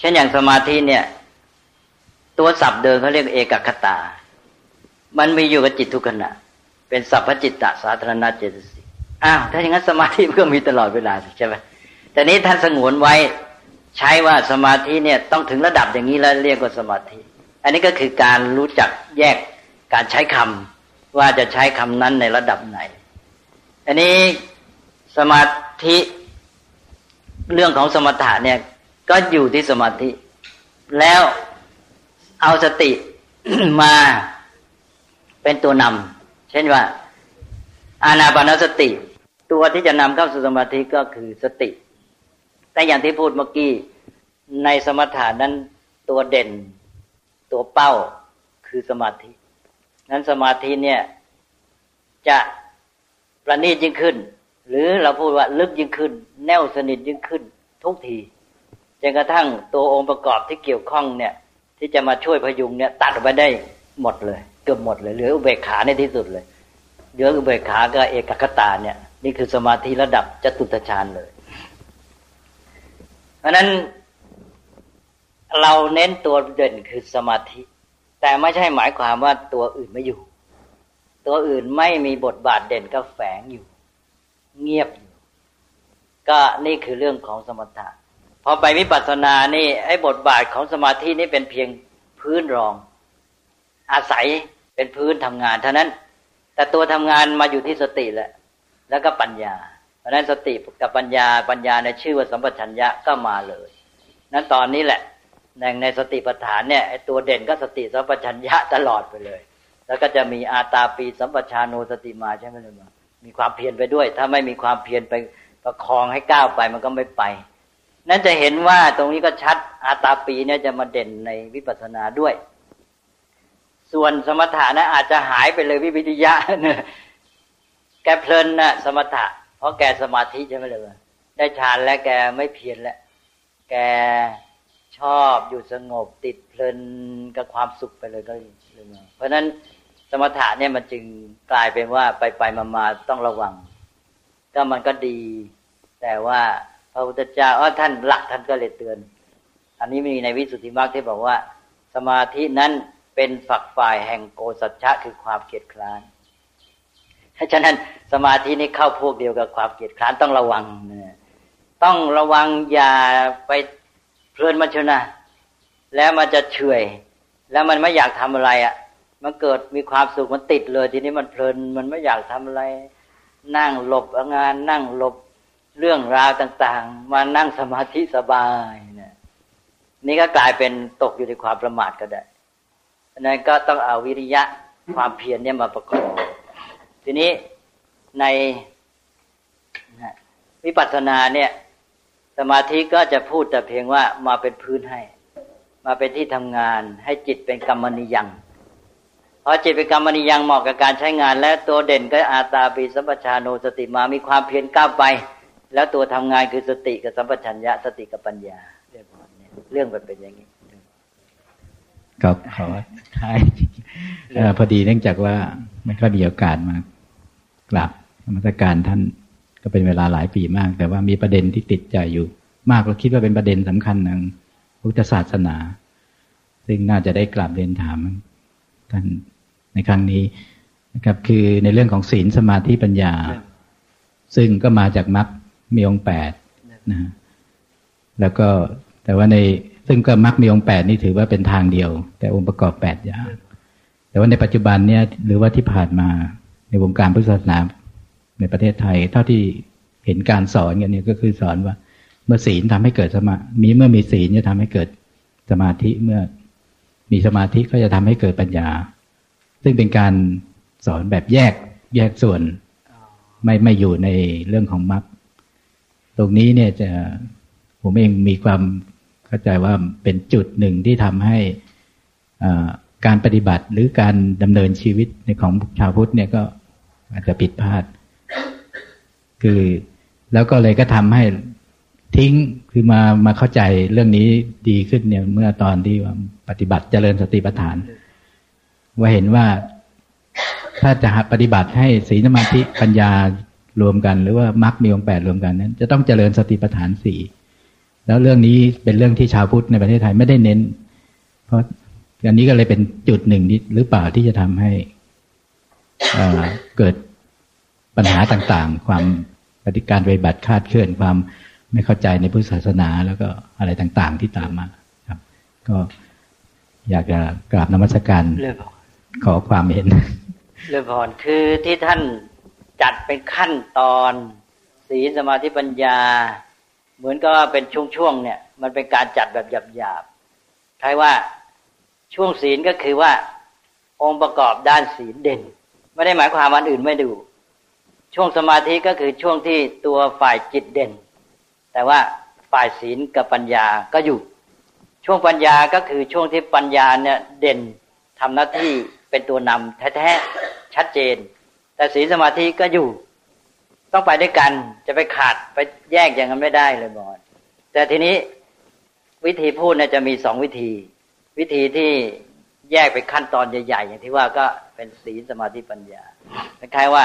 เช่นอย่างสมาธิเนี่ย ตัวศัพท์เดิมเขาเรียกเอกคตา มันมีอยู่กับจิตทุกขณะ เป็นสัพพจิตตสาธารณเจตสิกอ้าวถ้าอย่างนั้นสมาธิมันก็มีตลอดเวลาใช่ไหมแต่นี้ท่านสงวนไว้ใช้ว่าสมาธิเนี่ยต้องถึงระดับอย่างนี้แล้วเรียกว่าสมาธิ อันนี้ก็คือการรู้จักแยกการใช้คำว่าจะใช้คำนั้นในระดับไหน อันนี้สมาธิเรื่องของสมถะเนี่ย ก็อยู่ที่สมาธิ แล้วเอาสติมาเป็นตัวนำเช่นว่า อานาปานสติ ตัวที่จะนำเข้าสู่สมาธิก็คือสติ แต่อย่างที่พูดเมื่อกี้ในสมถะนั้นตัวเด่น ตัวเป้าคือสมาธิ นั้นสมาธิเนี่ย จะประณีตยิ่งขึ้น หรือเราพูดว่าลึกยิ่งขึ้น แน่วสนิทยิ่งขึ้น ทุกที จนกระทั่งตัวองค์ประกอบที่เกี่ยวข้องเนี่ย ที่จะมาช่วยพยุงเนี่ยตัดไปได้หมดเลย เกือบหมดเลยเหลืออุเบกขาในที่สุดเลยเหลืออุเบกขาก็เอกคตาเนี่ย นี่คือสมาธิระดับจตุตฌานเลยเพราะนั้นเราเน้นตัวเด่นคือสมาธิ แต่ไม่ใช่หมายความว่าตัวอื่นไม่อยู่ ตัวอื่นไม่มีบทบาทเด่นก็แฝงอยู่ เงียบอยู่ ก็นี่คือเรื่องของสมถะ พอไปวิปัสสนานี่ไอ้บทบาทของสมาธินี่เป็นเพียงพื้นรอง อาศัยเป็นพื้นทำงานเท่านั้น แต่ตัวทำงานมาอยู่ที่สติแหละแล้วก็ปัญญา เพราะนั้นสติกับปัญญาปัญญาในชื่อว่าสัมปชัญญะก็มาเลย นั้นตอนนี้แหละในในสติปัฏฐานเนี่ยไอ้ตัวเด่นก็สติสัมปชัญญะตลอดไปเลย แล้วก็จะมีอาตาปีสัมปชาโนสติมาใช่ไหมล่ะมีความเพียรไปด้วย ถ้าไม่มีความเพียรไปประคองให้ก้าวไปมันก็ไม่ไป นั้นจะเห็นว่าตรงนี้ก็ชัดอาตาปีเนี่ยจะมาเด่นในวิปัสสนาด้วย ส่วนสมถะนะอาจจะหายไปเลยวิวิทยะเนี่ยแกเพลินนะสมถะ เพราะแกสมาธิใช่ไหมเลยได้ฌานแล้วแกไม่เพียรแล้วแกชอบอยู่สงบติดเพลินกับความสุขไปเลยก็เลยเพราะฉะนั้นสมถะเนี่ยมันจึงกลายเป็นว่าไปไปมามาต้องระวัง ก็มันก็ดี แต่ว่า พระพุทธเจ้าอ๋อท่านหลักท่านก็เลยเตือน อันนี้มีในวิสุทธิมรรคที่บอกว่า สมาธินั้นเป็นฝักฝ่ายแห่งโกสัจฉะคือความเกียดคร้านถ้าฉะนั้นสมาธินี้เข้าพวกเดียวกับความเกียดคร้านต้องระวังนะต้องระวังอย่าไปเพลินมาชนะ แล้วมันจะเฉยแล้วมันไม่อยากทำอะไรอะ่ะ มันเกิดมีความสุขมันติดเลย ทีนี้มันเพลินมันไม่อยากทำอะไร นั่งหลบงาน นั่งหลบ เรื่องราวต่างๆ มานั่งสมาธิสบายเนี่ยนี่ก็กลายเป็นตกอยู่ในความประมาทก็ได้นั้นก็ต้องเอาวิริยะความเพียรเนี่ยมาประกอบ ทีนี้ในวิปัสสนาเนี่ย สมาธิก็จะพูดแต่เพียงว่ามาเป็นพื้นให้ มาเป็นที่ทำงานให้จิตเป็นกรรมนิยังพอจิตเป็นกรรมนิยังเหมาะกับการใช้งาน และตัวเด่นก็อาตาปีสัมปชาโนสติมามีความเพียรก้าวไป แล้วตัวทำงานคือสติกับสัมปชัญญะสติกับปัญญาเรื่องนี้เรื่องมันเป็นอย่างนี้
ครับขอท้ายพอดีเนื่องจากว่าไม่ค่อยมีโอกาสมากราบธรรมสการท่านก็เป็นเวลาหลายปีมาก แต่ว่ามีประเด็นที่ติดใจอยู่ มากเราคิดว่าเป็นประเด็นสำคัญหนึ่งพุทธศาสนา ซึ่งน่าจะได้กราบเรียนถามท่านในครั้งนี้นะครับ คือในเรื่องของศีลสมาธิปัญญา ซึ่งก็มาจากมรรค มีองค์แปดนะแล้วก็แต่ว่าในซึ่งก็มรรคมีองค์แปดนี่ถือว่าเป็นทางเดียว แต่องค์ประกอบแปดอย่าง แต่ว่าในปัจจุบันเนี่ยหรือว่าที่ผ่านมาในวงการพุทธศาสนาในประเทศไทย เท่าที่เห็นการสอนกันเนี่ยก็คือสอนว่า เมื่อศีลทำให้เกิดสมามีเมื่อมีศีลจะทำให้เกิดสมาธิเมื่อมีสมาธิก็จะทำให้เกิดปัญญา ซึ่งเป็นการสอนแบบแยกแยกส่วน ไม่ไม่อยู่ในเรื่องของมรรค ตรงนี้เนี่ยจะผมเองมีความเข้าใจว่าเป็นจุดหนึ่งที่ทำให้การปฏิบัติหรือการดำเนินชีวิตในของชาวพุทธเนี่ยก็อาจจะผิดพลาด คือแล้วก็เลยก็ทำให้ทิ้งคือมามาเข้าใจเรื่องนี้ดีขึ้นเนี่ยเมื่อตอนที่ปฏิบัติเจริญสติปัฏฐาน ว่าเห็นว่าถ้าจะปฏิบัติให้ศีลสมาธิปัญญา รวมกัน หรือว่ามรรคมีองค์แปดรวมกันนั้น จะต้องเจริญสติปัฏฐานสี่แล้วเรื่องนี้เป็นเรื่องที่ชาวพุทธในประเทศไทยไม่ได้เน้น เพราะอันนี้ก็เลยเป็นจุดหนึ่งหรือเปล่าที่จะทำให้เกิดปัญหาต่างๆ ความปฏิการปฏิบัติคาดเคลื่อนความไม่เข้าใจในพุทธศาสนาแล้วก็อะไรต่างๆที่ตามมาครับ ก็อยากจะกราบนมัสการขอความเห็น
เรื่องพรคือที่ท่าน จัดเป็นขั้นตอนศีลสมาธิปัญญา เหมือนกับว่าเป็นช่วงๆเนี่ย มันเป็นการจัดแบบหยาบๆใครว่าช่วงศีลก็คือว่า องค์ประกอบด้านศีลเด่น ไม่ได้หมายความวันอื่นไม่ดู ช่วงสมาธิก็คือช่วงที่ตัวฝ่ายจิตเด่น แต่ว่าฝ่ายศีลกับปัญญาก็อยู่ ช่วงปัญญาก็คือช่วงที่ปัญญาเนี่ยเด่นทำหน้าที่เป็นตัวนำแท้ๆชัดเจน แต่ศีลสมาธิก็อยู่ ต้องไปด้วยกันจะไปขาดไปแยกอย่างนั้นไม่ได้เลยบอดแต่ทีนี้วิธีพูดเนี่ยจะมีสองวิธี วิธีที่แยกไปขั้นตอนใหญ่ๆ อย่างที่ว่าก็เป็นศีลสมาธิปัญญาคล้ายๆว่า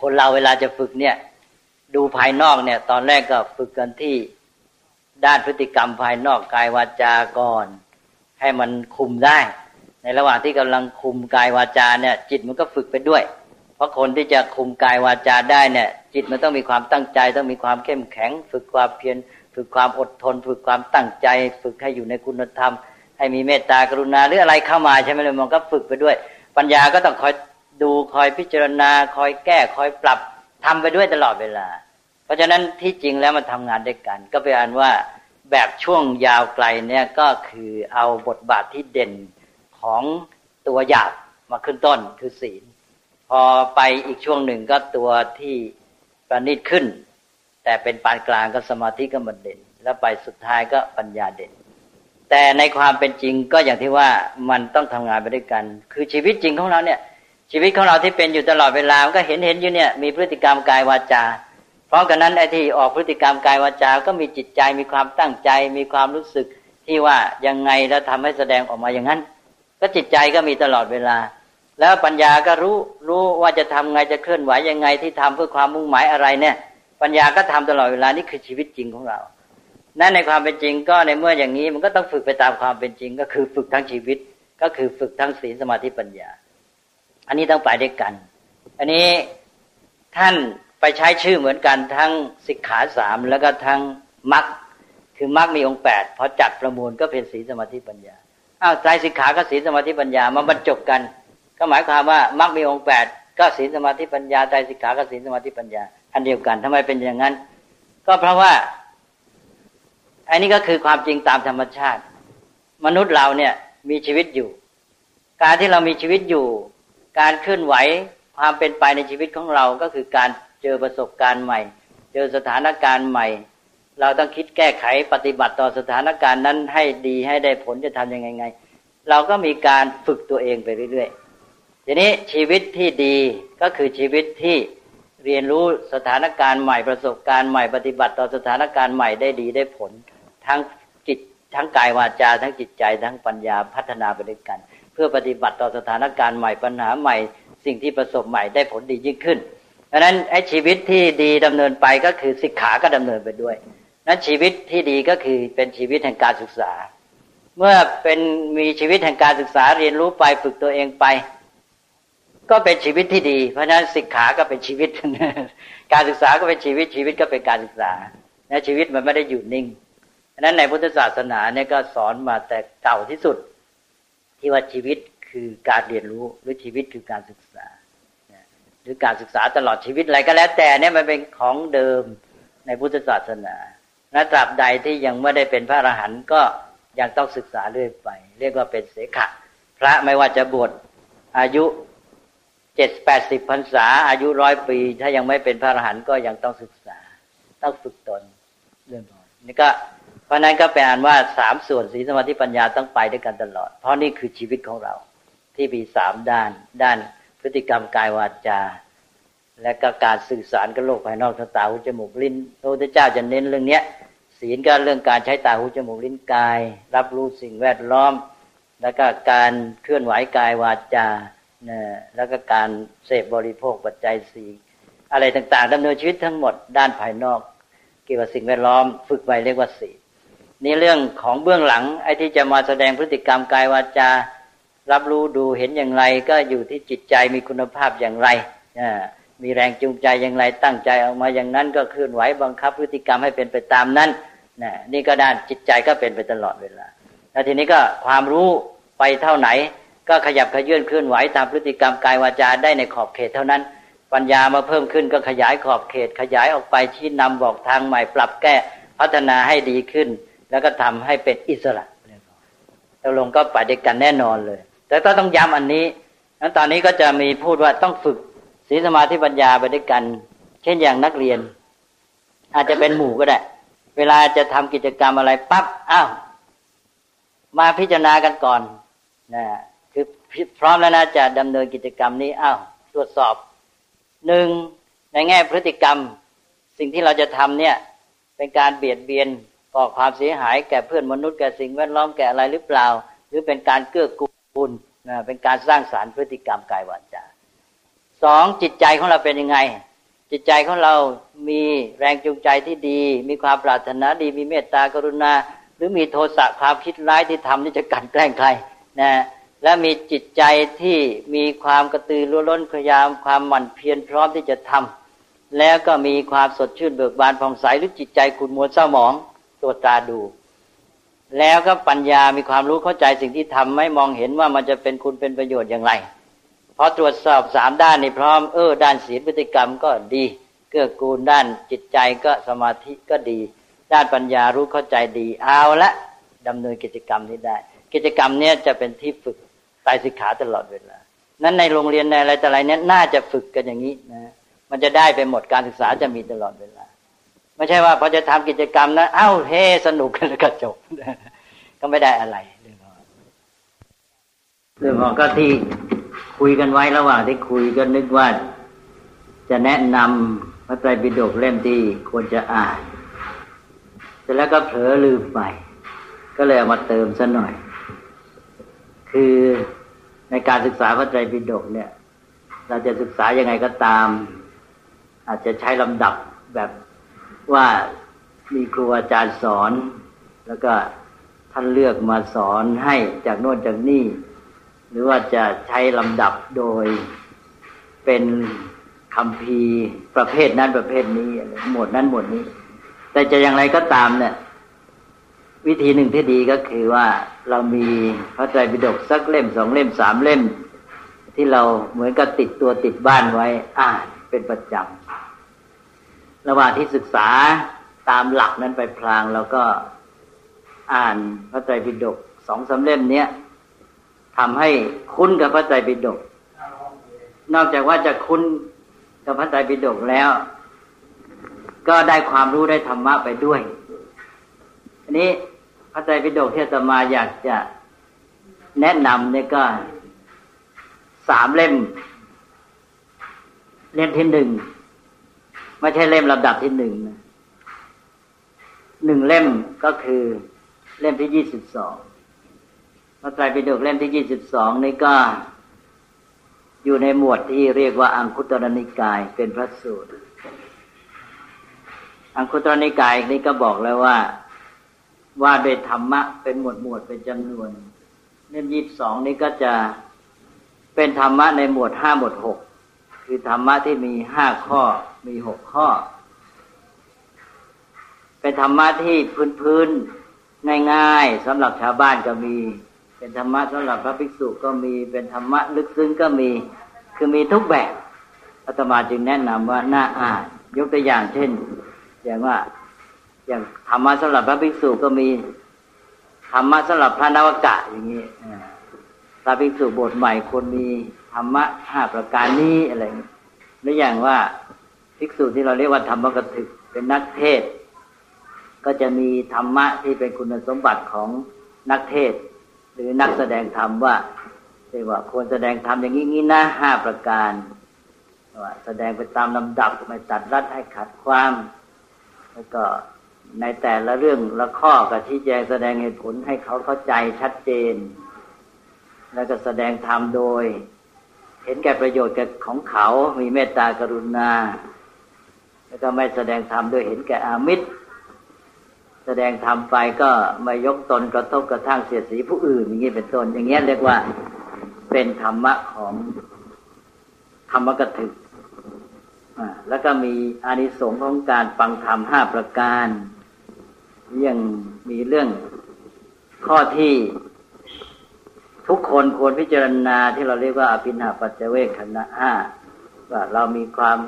คนเราเวลาจะฝึกเนี่ย ดูภายนอกเนี่ย ตอนแรกก็ฝึกกันที่ด้านพฤติกรรมภายนอกกายวาจาก่อน ให้มันคุมได้ ในระหว่างที่กำลังคุมกายวาจาเนี่ย จิตมันก็ฝึกไปด้วย ราะคนที่จะคุมกายวาจาได้เนี่ย จิตมันต้องมีความตั้งใจ ต้องมีความเข้มแข็ง ฝึกความเพียรฝึกความอดทน ฝึกความตั้งใจ ฝึกให้อยู่ในคุณธรรม ให้มีเมตตากรุณาหรืออะไรเข้ามาใช่ไหมเลยมันก็ฝึกไปด้วย ปัญญาก็ต้องคอยดูคอยพิจารณา คอยแก้คอยปรับทำไปด้วยตลอดเวลา เพราะฉะนั้นที่จริงแล้วมันทำงานด้วยกัน ก็เป็นอันว่าแบบช่วงยาวไกลเนี่ยก็คือเอาบทบาทที่เด่นของตัวหยาบมาขึ้นต้นคือศีล พอไปอีกช่วงหนึ่งก็ตัวที่ประณีตขึ้น แต่เป็นปานกลางก็สมาธิก็มันเด่น แล้วไปสุดท้ายก็ปัญญาเด่น แต่ในความเป็นจริงก็อย่างที่ว่ามันต้องทำงานไปด้วยกัน คือชีวิตจริงของเราเนี่ย ชีวิตของเราที่เป็นอยู่ตลอดเวลาก็เห็นเห็นอยู่เนี่ยมีพฤติกรรมกายวาจาพร้อมกันนั้นไอ้ที่ออกพฤติกรรมกายวาจา ก็มีจิตใจมีความตั้งใจ มีความรู้สึกที่ว่ายังไงแล้วทำให้แสดงออกมาอย่างนั้น ก็จิตใจก็มีตลอดเวลา แล้วปัญญาก็รู้รู้ว่าจะทำไงจะเคลื่อนไหวยังไงที่ทำเพื่อความมุ่งหมายอะไรเนี่ย ปัญญาก็ทำตลอดเวลานี่คือชีวิตจริงของเรา นั่นในความเป็นจริงก็ในเมื่ออย่างนี้มันก็ต้องฝึกไปตามความเป็นจริง ก็คือฝึกทั้งชีวิต ก็คือฝึกทั้งศีลสมาธิปัญญา อันนี้ต้องไปด้วยกัน อันนี้ท่านไปใช้ชื่อเหมือนกันทั้งสิกขาสามแล้วก็ทั้งมรรคคือมรรคมีองค์แปดพอจัดประมวลก็เป็นศีลสมาธิปัญญาอ้าวใจสิกขากับศีลสมาธิปัญญามาบรรจบกัน ก็หมายความว่ามรรคมีองค์แปดก็ศีลสมาธิปัญญาใจสิกขากับศีลสมาธิปัญญา อันเดียวกันทำไมเป็นอย่างนั้น ก็เพราะว่า อันนี้ก็คือความจริงตามธรรมชาติ มนุษย์เราเนี่ยมีชีวิตอยู่ การที่เรามีชีวิตอยู่ การเคลื่อนไหวความเป็นไปในชีวิตของเราก็คือการเจอประสบการณ์ใหม่ เจอสถานการณ์ใหม่ เราต้องคิดแก้ไขปฏิบัติต่อสถานการณ์นั้นให้ดีให้ได้ผลจะทำยังไงไง เราก็มีการฝึกตัวเองไปเรื่อยๆ ทีนี้ชีวิตที่ดีก็คือชีวิตที่เรียนรู้สถานการณ์ใหม่ประสบการณ์ใหม่ปฏิบัติต่อสถานการณ์ใหม่ได้ดีได้ผล ทั้งจิตทั้งกายวาจา ทั้งจิตใจทั้งปัญญาพัฒนาไปด้วยกัน เพื่อปฏิบัติต่อสถานการณ์ใหม่ปัญหาใหม่ สิ่งที่ประสบใหม่ได้ผลดียิ่งขึ้นเพราะนั้นไอ้ชีวิตที่ดีดำเนินไปก็คือสิกขาก็ดำเนินไปด้วย นั้นชีวิตที่ดีก็คือเป็นชีวิตแห่งการศึกษา เมื่อเป็นมีชีวิตแห่งการศึกษาเรียนรู้ไปฝึกตัวเองไป ก็เป็นชีวิตที่ดี เพราะฉะนั้นศิกขาก็เป็นชีวิต การศึกษาก็เป็นชีวิตชีวิตก็เป็นการศึกษาและชีวิตมันไม่ได้อยู่นิ่งนั้นในพุทธศาสนาเนี่ยก็สอนมาแต่เก่าที่สุด ที่ว่าชีวิตคือการเรียนรู้หรือชีวิตคือการศึกษา หรือการศึกษาตลอดชีวิตอะไรก็แล้ว แต่เนี่ยมันเป็นของเดิมในพุทธศาสนาและตราบใดที่ยังไม่ได้เป็นพระอรหันต์ก็ยังต้องศึกษาเรื่อยไป เรียกว่าเป็นเสขะพระไม่ว่าจะบวชอายุ เจ็ดแปดสิบพรรษา อายุร้อยปี ถ้ายังไม่เป็นพระอรหันต์ก็ยังต้องศึกษา ต้องฝึกตนเรื่องนี้ก็เพราะนั้นก็เป็นอันว่าสามส่วนสีสมาธิปัญญาต้องไปด้วยกันตลอด เพราะนี่คือชีวิตของเรา ที่มีสามด้าน ด้านพฤติกรรมกายวาจา และก็การสื่อสารกับโลกภายนอกทางตาหูจมูกลิ้นพระพุทธเจ้าจะเน้นเรื่องเนี้ยศีลก็เรื่องการใช้ตาหูจมูกลิ้นกาย รับรู้สิ่งแวดล้อม แล้วก็การเคลื่อนไหวกายวาจา นี่ยแล้วก็การเสพบริโภคปัจจัยสี่อะไรต่างๆดำเนินชีวิตทั้งหมดด้านภายนอก เกี่ยวกับสิ่งแวดล้อม ฝึกไว้เรียกว่าศีลนี่เรื่องของเบื้องหลัง ไอ้ที่จะมาแสดงพฤติกรรมกายวาจารับรู้ดูเห็นอย่างไรก็อยู่ที่จิตใจมีคุณภาพอย่างไรมีแรงจูงใจอย่างไรตั้งใจออกมาอย่างนั้นก็เคลื่อนไหวบังคับพฤติกรรมให้เป็นไปตามนั้นนะนี่ก็ด้านจิตใจก็เป็นไปตลอดเวลาแล้วทีนี้ก็ความรู้ไปเท่าไหน ก็ขยับขยื่นเคลื่อนไหวตามพฤติกรรมกายวาจาได้ในขอบเขตเท่านั้น ปัญญามาเพิ่มขึ้นก็ขยายขอบเขต ขยายออกไปชี้นำบอกทางใหม่ปรับแก้พัฒนาให้ดีขึ้น แล้วก็ทำให้เป็นอิสระแล้วลงก็ไปด้วยกันแน่นอนเลย แต่ก็ต้องย้ำอันนี้นั้นตอนนี้ก็จะมีพูดว่าต้องฝึกศีลสมาธิปัญญาไปด้วยกัน เช่นอย่างนักเรียน อาจจะเป็นหมู่ก็ได้ เวลาจะทำกิจกรรมอะไรปั๊บอ้าวมาพิจารณากันก่อนนะ พร้อมแล้วนะจะดำเนินกิจกรรมนี้อ้าวตรวจสอบหนึ่งในแง่พฤติกรรม สิ่งที่เราจะทำเนี่ยเป็นการเบียดเบียนก่อความเสียหายแก่เพื่อนมนุษย์แก่สิ่งแวดล้อมแก่อะไรหรือเปล่า หรือเป็นการเกื้อกูลนะเป็นการสร้างสารรค์พฤติกรรมกายวาจาสองจิตใจของเราเป็นยังไง จิตใจของเรามีแรงจูงใจที่ดี มีความปรารถนาดีมีเมตตากรุณา หรือมีโทสะความคิดร้ายที่ทำที่จะกันแกล้งใครนะ และมีจิตใจที่มีความกระตือรือร้นพยายามความหมั่นเพียรพร้อมที่จะทำแล้วก็มีความสดชื่นเบิกบานผ่องใสหรือจิตใจขุ่นมัวเศร้าหมองตัวตาดู แล้วก็ปัญญามีความรู้เข้าใจสิ่งที่ทำไม่มองเห็นว่ามันจะเป็นคุณเป็นประโยชน์อย่างไรพอตรวจสอบสามด้านนี่พร้อมเออด้านศีลพฤติกรรมก็ดีเกื้อกูลด้านจิตใจก็สมาธิก็ดี ด้านปัญญารู้เข้าใจดีเอาละดำเนินกิจกรรมนี้ได้ กิจกรรมเนี้ยจะเป็นที่ฝึก ไตสิกขาตลอดเวลา นั้นในโรงเรียนในอะไรแต่อะไรเนี้ยน่าจะฝึกกันอย่างนี้นะ มันจะได้ไปหมดการศึกษาจะมีตลอดเวลา ไม่ใช่ว่าพอจะทำกิจกรรมนะเอ้าเฮสนุกกันแล้วก็จบ ก็ไม่ได้อะไรเรื่องของเรื่องของก็ที่คุยกันไว้ระหว่างที่คุยก็นึกว่า จะแนะนำพระไตรปิฎกเล่มที่ควรจะอ่านเสร็จแล้วก็เผลอลืมไป ก็เลยเอามาเติมซะหน่อย คือในการศึกษาพระไตรปิฎกเนี่ย เราจะศึกษายังไงก็ตาม อาจจะใช้ลำดับแบบว่ามีครูอาจารย์สอน แล้วก็ท่านเลือกมาสอนให้จากโน่นจากนี่ หรือว่าจะใช้ลำดับโดยเป็นคำพีประเภทนั้นประเภทนี้หมวดนั้นหมวดนี้ แต่จะอย่างไรก็ตามเนี่ย วิธีหนึ่งที่ดีก็คือว่าเรามีพระไตรปิฎกสักเล่มสองเล่มสามเล่ม ที่เราเหมือนกับติดตัวติดบ้านไว้อ่านเป็นประจำระหว่างที่ศึกษาตามหลักนั้นไปพลางแล้วก็อ่านพระไตรปิฎกสองสาเล่มเนี้ยทำให้คุ้นกับพระไตรปิฎกนอกจากว่าจะคุ้นกับพระไตรปิฎกแล้ว ก็ได้ความรู้ได้ธรรมะไปด้วยอันนี้ พระไตรปิฎกที่จะมาอยากจะแนะนำเนี่ยก็สามเล่ม เล่มที่หนึ่งไม่ใช่เล่มลำดับที่หนึ่งนะหนึ่งเล่มก็คือเล่มที่ยี่สิบสองพระไตรปิฎกเล่มที่ยี่สิบสองนี่ก็อยู่ในหมวดที่เรียกว่าอังคุตรนิกายเป็นพระสูตร อังคุตรนิกายนี้ก็บอกแล้วว่า ว่าโดยธรรมะเป็นหมวดหมวดเป็นจำนวนเล่มยี่สิบสองนี้ก็จะเป็นธรรมะในหมวดห้าหมวดหกคือธรรมะที่มีห้าข้อมีหกข้อ เป็นธรรมะที่พื้นพื้นง่ายๆสำหรับชาวบ้านก็มี เป็นธรรมะสำหรับพระภิกษุก็มีเป็นธรรมะลึกซึ้งก็มีคือมีทุกแบบอาตมาจึงแนะนำว่าน่าอ่านยกตัวอย่างเช่น อย่างว่า อย่างธรรมะสำหรับพระภิกษุก็มีธรรมะสำหรับพระนวกะอย่างนี้พระภิกษุบทใหม่ควรมีธรรมะห้าประการนี้อะไรหรืออย่างว่าภิกษุที่เราเรียกว่าธรรมกถึกเป็นนักเทศ ก็จะมีธรรมะที่เป็นคุณสมบัติของนักเทศ หรือนักแสดงธรรมว่าเรียกว่าควรแสดงธรรมอย่างนี้นี้นะห้าประการว่าแสดงไปตามลำดับไม่ตัดรัดให้ขัดความ แล้วก็ ในแต่ละเรื่องละข้อกับที่แจงแสดงเหตุผลให้เขาเข้าใจชัดเจน แล้วก็แสดงธรรมโดย เห็นแก่ประโยชน์กของเขามีเมตตากรุณา แล้วก็ไม่แสดงธรรมด้วยเห็นแก่อามิตร แสดงธรรมไปก็ไม่ยกตนกระทบกระทั่งเสียสีผู้อื่น อย่างนี้เป็นต้นอย่างเงี้ยเรียกว่าเป็นธรรมะของธรรมกถึกแล้วก็มีอานิสงส์ของการฟังธรรมห้าประการ ยังมีเรื่องข้อที่ทุกคนควรพิจารณาที่เราเรียกว่าอภินาปัจเจเวคขณะห้าว่าเรามีความ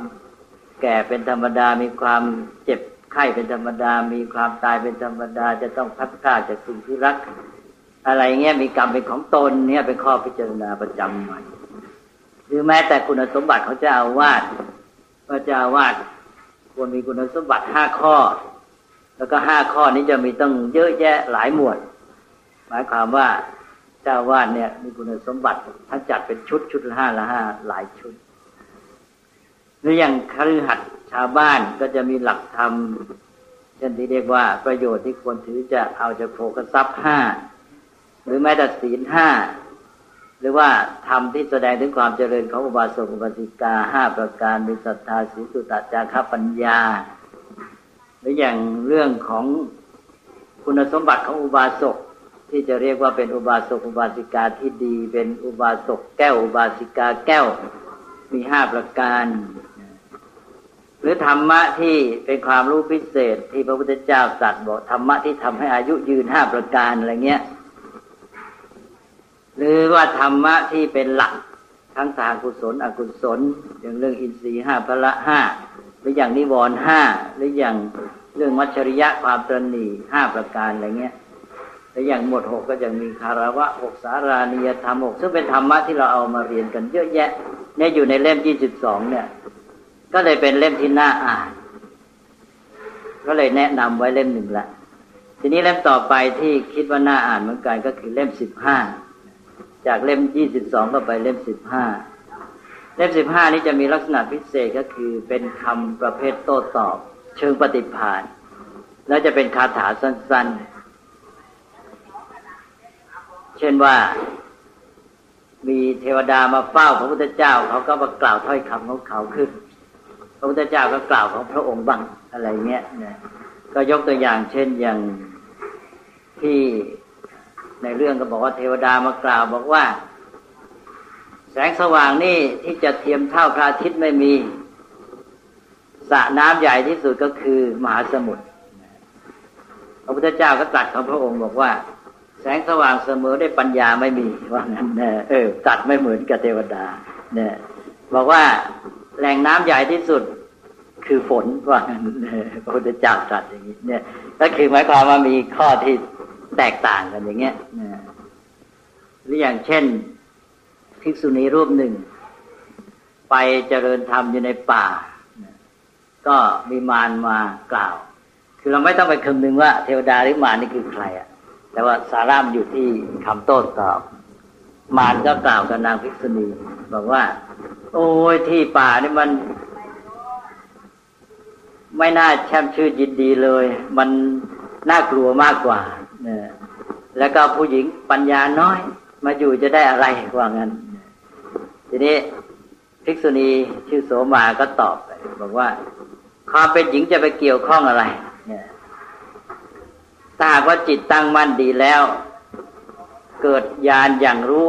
แก่เป็นธรรมดา มีความเจ็บไข้เป็นธรรมดา มีความตายเป็นธรรมดา จะต้องพัดพลาดจากสิ่งที่รัก อะไรเงี้ยมีกรรมเป็นของตนเนี่ยเป็นข้อพิจารณาประจำหน่หรือแม้แต่คุณสมบัติเขาจะเอาวาดพระเจ้าวาดควรมีคุณสมบัติห้าข้อ แล้วก็ห้าข้อนี้จะมีต้องเยอะแยะหลายหมวด หมายความว่าเจ้าวาดเนี่ยมีคุณสมบัติทั้งจัดเป็นชุดชุดละห้าละห้าหลายชุดหรืออย่างคฤหัสถ์ชาวบ้านก็จะมีหลักธรรมเช่นที่เรียกว่าประโยชน์ที่ควรถือจะเอาจากโภคทรัพย์ห้าหรือแม้แต่ศีลห้าหรือว่าธรรมที่แสดงถึงความเจริญของอุบาสกอุบาสิกาห้าประการมีศรัทธาสีสุตจาคปัญญา หรืออย่างเรื่องของคุณสมบัติของอุบาสกที่จะเรียกว่าเป็นอุบาสกอุบาสิกาที่ดี เป็นอุบาสกแก้ว อุบาสิกาแก้ว มีห้าประการ หรือธรรมะที่เป็นความรู้พิเศษ ที่พระพุทธเจ้าตรัสบอกธรรมะที่ทำให้อายุยืนห้าประการอะไรเงี้ย หรือว่าธรรมะที่เป็นหลักทั้งทางกุศล อกุศลอย่างเรื่องอินทรีย์ห้าพละห้า หรืออย่างนิวรณ์ห้าหรืออย่างเรื่องมัชริยะความตรณีห้าประการอะไรเงี้ยและอย่างหมวดหกก็ยังมีคารวะหกสารานิยธรรมหกซึ่งเป็นธรรมะที่เราเอามาเรียนกันเยอะแยะ เนี่ยอยู่ในเล่มยี่สิบสองเนี่ย ก็เลยเป็นเล่มที่น่าอ่าน ก็เลยแนะนำไว้เล่มหนึ่งละ ทีนี้เล่มต่อไปที่คิดว่าน่าอ่านเหมือนกันก็คือเล่มสิบห้าจากเล่มยี่สิบสองก็ไปเล่มสิบห้า เล่มสิบห้านี้จะมีลักษณะพิเศษก็คือเป็นคำประเภทโต้ตอบ เชิงปฏิภาณแล้วจะเป็นคาถาสั้น ๆ เช่นว่ามีเทวดามาเฝ้าพระพุทธเจ้าเขาก็มากล่าวถ้อยคำของเขาขึ้น พระพุทธเจ้าก็กล่าวของพระองค์บ้างอะไรเงี้ยนะก็ยกตัวอย่างเช่นอย่างที่ในเรื่องก็บอกว่าเทวดามากล่าวบอกว่า แสงสว่างนี่ที่จะเทียมเท่าพระอาทิตย์ไม่มีสระน้ำใหญ่ที่สุดก็คือมหาสมุทรพระพุทธเจ้าก็ตรัสของพระองค์บอกว่า แสงสว่างเสมอได้ปัญญาไม่มีว่างั้นเนเออตัดไม่เหมือนกับเทวดา เนี่ย บอกว่าแหล่งน้ำใหญ่ที่สุดคือฝนว่างั้นพระพุทธเจ้าตรัสอย่างนี้เนี่ยก็คือหมายความว่ามีข้อที่แตกต่างกันอย่างเงี้ยหรืออย่างเช่น ภิกษุณีรูปหนึ่ง ไปเจริญธรรมอยู่ในป่า ก็มีมารมากล่าว คือเราไม่ต้องไปคำนึงว่าเทวดาหรือมารนี่คือใครอะแต่ว่าสาระมอยู่ที่คำโต้ตอบ มารก็กล่าวกับนางภิกษุณีบอกว่า โอ้ยที่ป่านี่มัน ไม่น่าแช่มชื่นยินดีเลย มันน่ากลัวมากกว่าเนี่ยแล้วก็ผู้หญิงปัญญาน้อย มาอยู่จะได้อะไรว่างั้น ทีนี้ภิกษุณีชื่อโสมาก็ตอบไปบอกว่าความเป็นหญิงจะไปเกี่ยวข้องอะไรเนี่ยถ้าหากว่าจิตตั้งมั่นดีแล้ว เกิดญาณอย่างรู้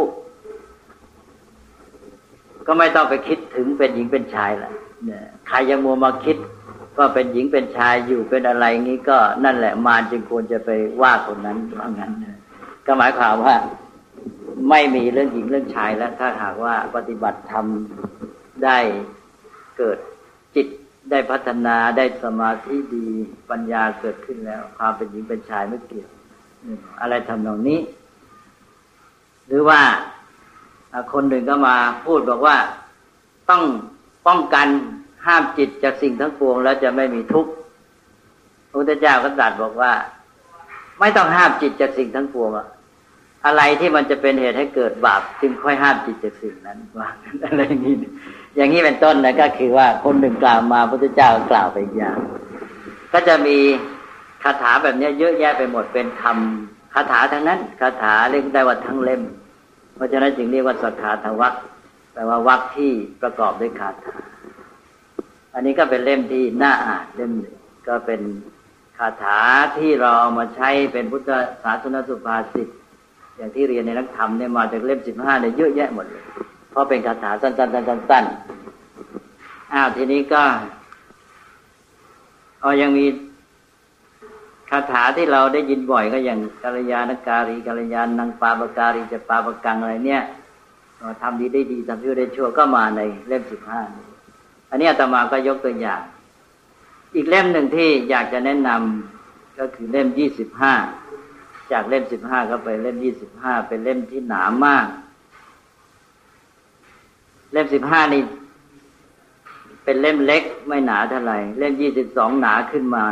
ก็ไม่ต้องไปคิดถึงเป็นหญิงเป็นชายละเนี่ยใครยังมัวมาคิดว่าเป็นหญิงเป็นชายอยู่เป็นอะไรงี้ก็นั่นแหละมารจึงควรจะไปว่าคนนั้นว่างั้นก็หมายความว่า ไม่มีเรื่องหญิงเรื่องชายแล้วถ้าหากว่าปฏิบัติธรรมได้เกิดจิตได้พัฒนาได้สมาธิดีปัญญาเกิดขึ้นแล้ว ความเป็นหญิงเป็นชายไม่เกี่ยวอะไรทำนองนี้ หรือว่าคนหนึ่งก็มาพูดบอกว่าต้องป้องกันห้ามจิตจากสิ่งทั้งปวง แล้วจะไม่มีทุกข์พระพุทธเจ้าก็ตรัสบอกว่า ไม่ต้องห้ามจิตจากสิ่งทั้งปวงอะ อะไรที่มันจะเป็นเหตุให้เกิดบาปจึงค่อยห้ามจิตจากสิ่งนั้นว่าอะไรอย่างนี้อย่างนี้เป็นต้นนะก็คือว่าคนหนึ่งกล่าวมาพระพุทธเจ้ากล่าวไปอย่าง ก็จะมีคาถาแบบนี้เยอะแยะไปหมดเป็นคำคาถาทั้งนั้นคาถาเรียกได้ว่าทั้งเล่ม เพราะฉะนั้นจึงเรียกว่าสัทธาทวักแปลว่าวักที่ประกอบด้วยคาถา อันนี้ก็เป็นเล่มที่น่าอ่านเล่มหนึ่งก็เป็นคาถาที่เราเอามาใช้เป็นพุทธศาสนสุภาษิต อย่างที่เรียนในนักธรรมเนี่ยมาจากเล่มสิบห้าเนี่ยเยอะแยะหมดเลยเพราะเป็นคาถาสั้นๆๆๆอ้าวทีนี้ก็เอายังมีคาถาที่เราได้ยินบ่อยก็อย่างกัลยาณการีกัลยาณนังปาปการีจะปาปกังอะไรเนี่ยทำดีได้ดีทำชั่วได้ชั่วก็มาในเล่มสิบห้าอันนี้อาตมาก็ยกตัวอย่าง อีกเล่มหนึ่งที่อยากจะแนะนำก็คือเล่มยี่สิบห้า จากเล่มสิบห้าก็ไปเล่มยี่สิบห้าเป็นเล่มที่หนามาก เล่มสิบห้านี่เป็นเล่มเล็กไม่หนาเท่าไหร่เล่มยี่สิบสองหนาขึ้นมา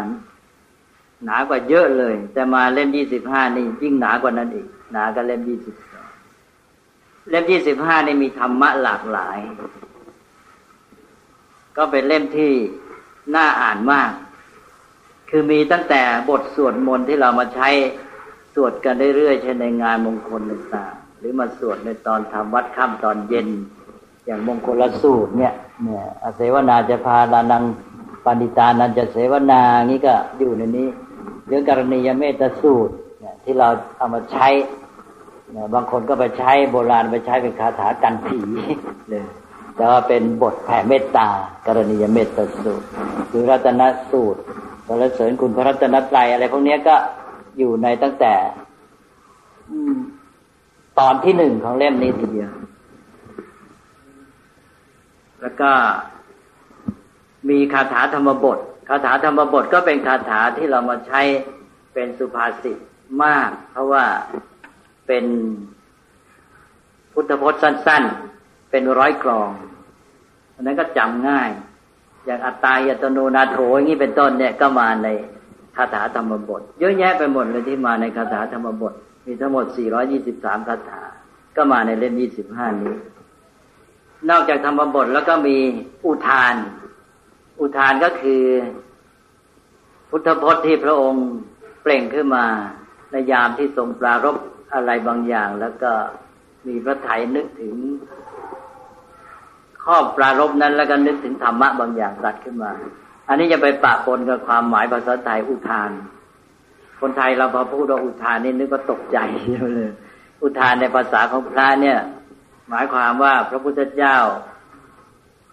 หนากว่าเยอะเลย แต่มาเล่มยี่สิบห้านี่ยิ่งหนากว่านั้นอีก หนากับเล่มยี่สิบสองเล่มยี่สิบห้านี่มีธรรมะหลากหลาย ก็เป็นเล่มที่น่าอ่านมาก คือมีตั้งแต่บทสวดมนต์ที่เรามาใช้ สวดกันเรื่อยๆเช่นในงานมงคลต่างๆหรือมาสวดในตอนทำวัดค่ำตอนเย็น อย่างมงคลสูตรเนี่ยเนี่ยอเสวนาจะพาลานังปณิตานันจะเสวนางี้ก็อยู่ในนี้เรื่องกรณียเมตสูตรเนี่ยที่เราเอามาใช้เนี่ยบางคนก็ไปใช้โบราณไปใช้เป็นคาถากันผีเลยแต่ว่าเป็นบทแผ่เมตตากรณียเมตตสูตรหรือรัตนสูตรสรรเสริญคุณพระรัตนตรัยอะไรพวกนี้ก็ อยู่ในตั้งแต่ตอนที่หนึ่งของเล่มนี้ทีเดียว แล้วก็มีคาถาธรรมบท คาถาธรรมบทก็เป็นคาถาที่เรามาใช้เป็นสุภาษิตมาก เพราะว่าเป็นพุทธพจน์สั้น ๆ เป็นร้อยกรองอันนั้นก็จำง่าย อย่างอัตตายตโนนาโถอย่างนี้เป็นต้นเนี่ยก็มาใน คาถาธรรมบท เยอะแยะไปหมดเลยที่มาในคาถาธรรมบท มีทั้งหมด 423 คาถา ก็มาในเล่ม 25 นี้ นอกจากธรรมบทแล้วก็มีอุทาน อุทานก็คือ พุทธพจน์ที่พระองค์เปล่งขึ้นมาในยามที่ทรงปรารบอะไรบางอย่าง แล้วก็มีพระไถยนึกถึงข้อปรารบนั้นแล้วก็นึกถึงธรรมะบางอย่างตัดขึ้นมา อันนี้จะไปปะปนกับความหมายภาษาไทยอุทาน คนไทยเราพอพูดว่าอุทานนี่นึกว่าตกใจเลยอุทานในภาษาของพระเนี่ย หมายความว่าพระพุทธเจ้า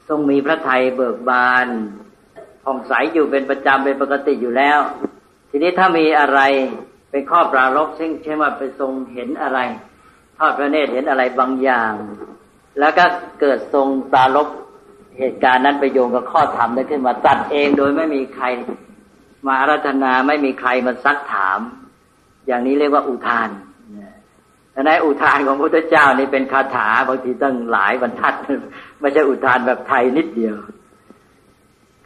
ทรงมีพระไทยเบิกบานผ่องใสอยู่เป็นประจำเป็นปกติอยู่แล้ว ทีนี้ถ้ามีอะไรเป็นข้อปรารบเช่นเช่นว่าไปทรงเห็นอะไร ทอดพระเนตรเห็นอะไรบางอย่าง แล้วก็เกิดทรงปรารบ เหตุการณ์นั้นไปโยงกับข้อธรรมได้ขึ้นมาตัดเองโดยไม่มีใคร มาอารัธนาไม่มีใครมาซักถาม อย่างนี้เรียกว่าอุทานดังนั้นอุทานของพระพุทธเจ้านี่เป็นคาถาบางทีตั้งหลายบรรทัดไม่ใช่อุทานแบบไทยนิดเดียว